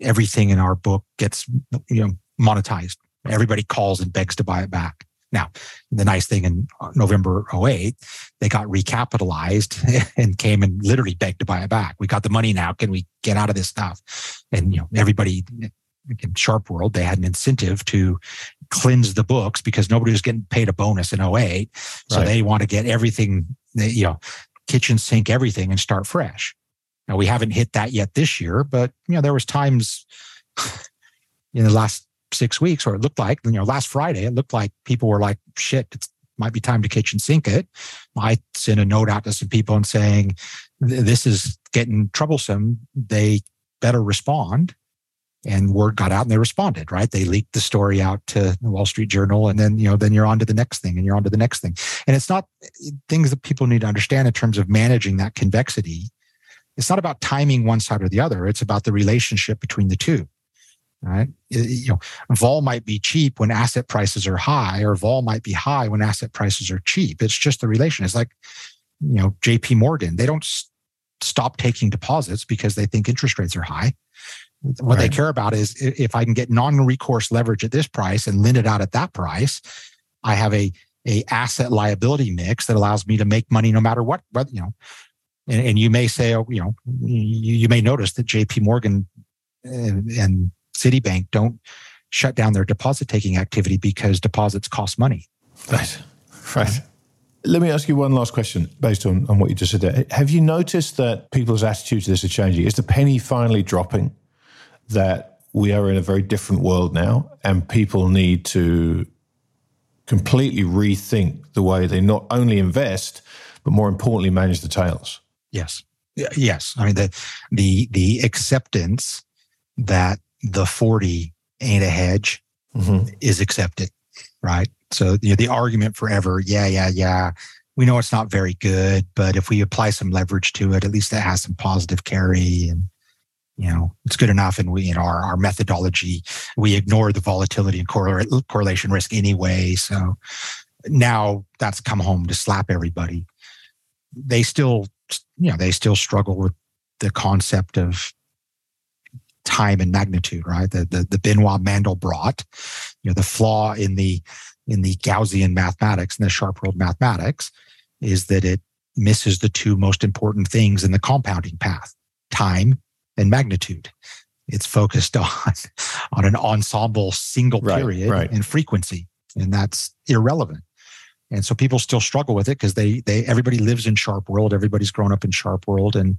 everything in our book gets, you know, monetized. Everybody calls and begs to buy it back. Now, the nice thing in November 08, they got recapitalized and came and literally begged to buy it back. We got the money now. Can we get out of this stuff? And, you know, everybody in Sharpe World, they had an incentive to cleanse the books because nobody was getting paid a bonus in 08. So right. they want to get everything, you know, kitchen sink everything and start fresh. Now we haven't hit that yet this year, but you know, there was times in the last six weeks, or it looked like, you know, last Friday, it looked like people were like, shit, it might be time to kitchen sink it. I sent a note out to some people and saying, this is getting troublesome. They better respond. And word got out and they responded, right? They leaked the story out to the Wall Street Journal. And then, you know, then you're on to the next thing and you're on to the next thing. And it's not things that people need to understand in terms of managing that convexity. It's not about timing one side or the other. It's about the relationship between the two right? You know, vol might be cheap when asset prices are high, or vol might be high when asset prices are cheap. It's just the relation. It's like, you know, J.P. Morgan. They don't stop taking deposits because they think interest rates are high. What right. they care about is if I can get non-recourse leverage at this price and lend it out at that price, I have a a asset liability mix that allows me to make money no matter what. But you know, and, and you may say, oh, you know, you, you may notice that J.P. Morgan and, and Citibank don't shut down their deposit taking activity because deposits cost money. Right. Right. Let me ask you one last question based on, on what you just said there. Have you noticed that people's attitudes to this are changing? Is the penny finally dropping that we are in a very different world now and people need to completely rethink the way they not only invest, but more importantly, manage the tails? Yes. Yes. I mean, the, the, the acceptance that the 40 ain't a hedge mm-hmm. is accepted. right? So you know, the argument forever, yeah, yeah, yeah. We know it's not very good, but if we apply some leverage to it, at least it has some positive carry and you know it's good enough and we in our, our methodology we ignore the volatility and correlation risk anyway so now that's come home to slap everybody they still you know they still struggle with the concept of time and magnitude, right? The the, the Benoit Mandelbrot, you know, the flaw in the in the Gaussian mathematics and the Sharpe world mathematics is that it misses the two most important things in the compounding path: time and magnitude. It's focused on on an ensemble single period right, right. and frequency, and that's irrelevant and so people still struggle with it because they they everybody lives in Sharpe world. Everybody's grown up in Sharpe world and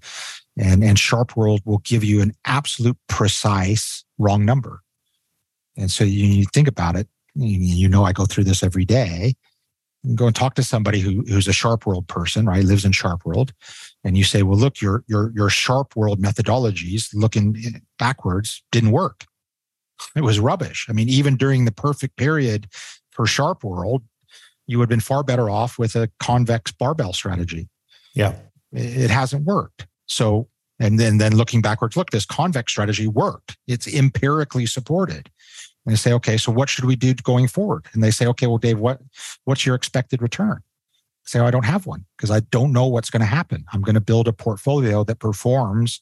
and and Sharpe world will give you an absolute precise wrong number. And so you, you think about it you know i go through this every day. Go and talk to somebody who, who's a Sharpe world person right lives in Sharpe world and you say well look your your your Sharpe world methodologies looking eh, backwards didn't work. It was rubbish. I mean even during the perfect period for Sharpe world you would have been far better off with a convex barbell strategy. Yeah. It hasn't worked. So, and then, then looking backwards, look, this convex strategy worked. It's empirically supported. And they say, okay, so what should we do going forward? And they say, okay, well, Dave, what, what's your expected return? I say, oh, I don't have one because I don't know what's going to happen. I'm going to build a portfolio that performs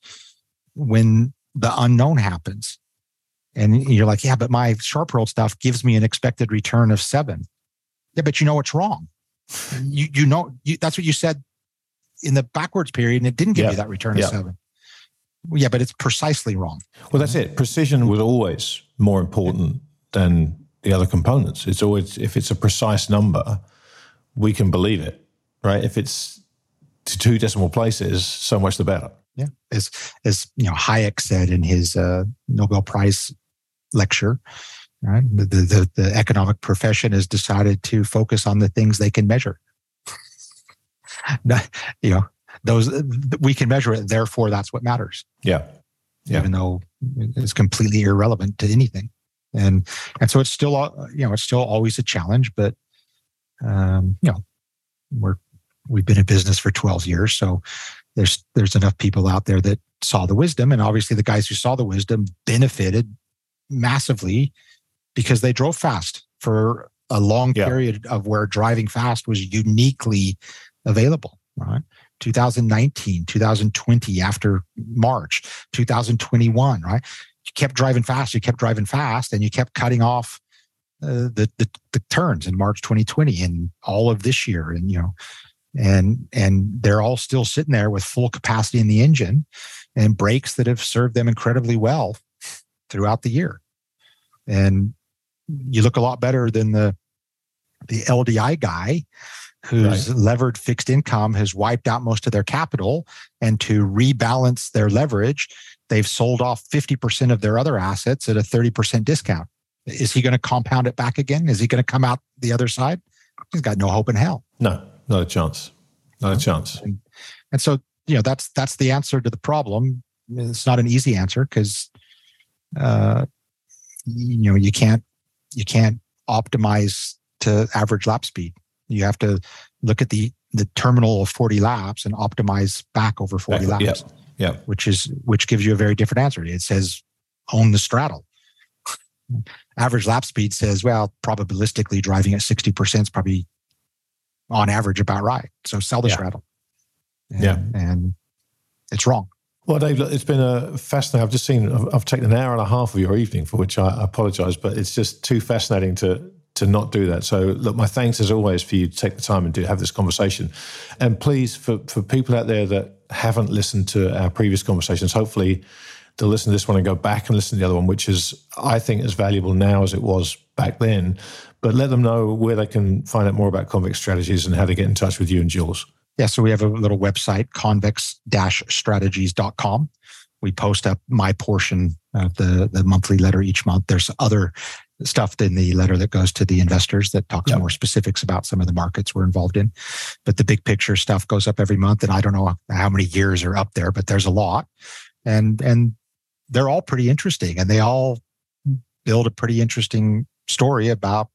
when the unknown happens. And you're like, yeah, but my Sharpe world stuff gives me an expected return of seven. Yeah, but you know it's wrong. You you know you, that's what you said in the backwards period, and it didn't give yeah. you that return yeah. of seven. Yeah, but it's precisely wrong. Well, that's it. Precision was always more important than the other components. It's always if it's a precise number, we can believe it, right? If it's to two decimal places, so much the better. Yeah, as as you know, Hayek said in his uh, Nobel Prize lecture, Right? The, the, the economic profession has decided to focus on the things they can measure. you know, those we can measure it, therefore that's what matters. Yeah. yeah. Even though it's completely irrelevant to anything. And and so it's still you know, it's still always a challenge, but um, you know, we're we've been in business for 12 years. So there's there's enough people out there that saw the wisdom. And obviously the guys who saw the wisdom benefited massively because they drove fast for a long yeah. period of where driving fast was uniquely available. Right. 2019, 2020, after March, 2021, right? You kept driving fast, you kept driving fast, and you kept cutting off uh, the, the, the turns in March 2020 and all of this year, and you know, and and they're all still sitting there with full capacity in the engine and brakes that have served them incredibly well throughout the year. And you look a lot better than the the LDI guy whose right. levered fixed income has wiped out most of their capital. And to rebalance their leverage they've sold off 50% of their other assets at a 30% discount. Is he going to compound it back again? Is he going to come out the other side? He's got no hope in hell. No not a chance. Not a chance. And, and so you know that's that's the answer to the problem. It's not an easy answer because uh, you know you can't you can't optimize to average lap speed. You have to look at the the terminal of 40 laps and optimize back over 40 back, laps. Yeah, yeah. Which is which gives you a very different answer. It says own the straddle. average lap speed says, well, probabilistically driving at 60% is probably on average about right. So sell the yeah. straddle. And, yeah. And it's wrong. Well, Dave, it's been a fascinating. I've just seen. I've taken an hour and a half of your evening, for which I apologise, but it's just too fascinating to to not do that. So, look, my thanks as always for you to take the time and do have this conversation. And please, for for people out there that haven't listened to our previous conversations, hopefully they'll listen to this one and go back and listen to the other one, which is I think as valuable now as it was back then. But let them know where they can find out more about convex strategies and how to get in touch with you and Jules. Yeah, so we have a little website, convex-strategies.com. We post up my portion of the, the monthly letter each month. There's other stuff in the letter that goes to the investors that talks yep. more specifics about some of the markets we're involved in. But the big picture stuff goes up every month. And I don't know how many years are up there, but there's a lot. And and they're all pretty interesting and they all build a pretty interesting story about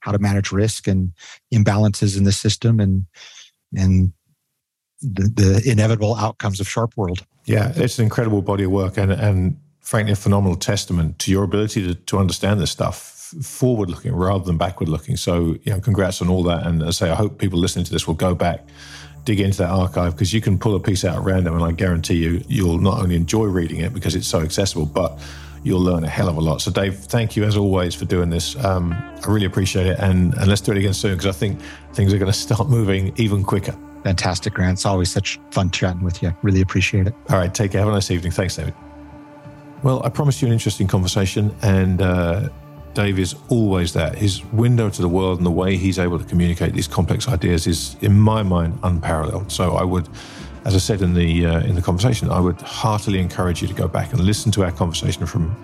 how to manage risk and imbalances in the system and and the, the inevitable outcomes of Sharpe World. Yeah, it's an incredible body of work and and frankly a phenomenal testament to your ability to, to understand this stuff forward looking rather than backward looking. So, you know, congrats on all that. And as I say, I hope people listening to this will go back, dig into that archive because you can pull a piece out at random, and I guarantee you, you'll not only enjoy reading it because it's so accessible, but you'll learn a hell of a lot. So, Dave, thank you as always for doing this. Um, I really appreciate it, and and let's do it again soon because I think things are going to start moving even quicker. Fantastic, Grant. It's always such fun chatting with you. Really appreciate it. All right, take care. Have a nice evening. Thanks, David. Well, I promised you an interesting conversation, and uh, Dave is always that. His window to the world and the way he's able to communicate these complex ideas is, in my mind, unparalleled. So I would, as I said in the uh, in the conversation, I would heartily encourage you to go back and listen to our conversation from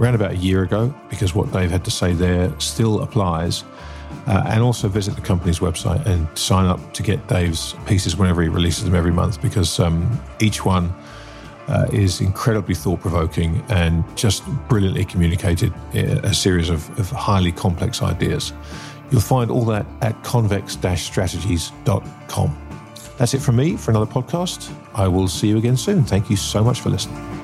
around about a year ago, because what Dave had to say there still applies. Uh, and also visit the company's website and sign up to get Dave's pieces whenever he releases them every month, because um, each one uh, is incredibly thought provoking and just brilliantly communicated a series of, of, highly complex ideas. You'll find all that at convex strategies.com. That's it from me for another podcast. I will see you again soon. Thank you so much for listening.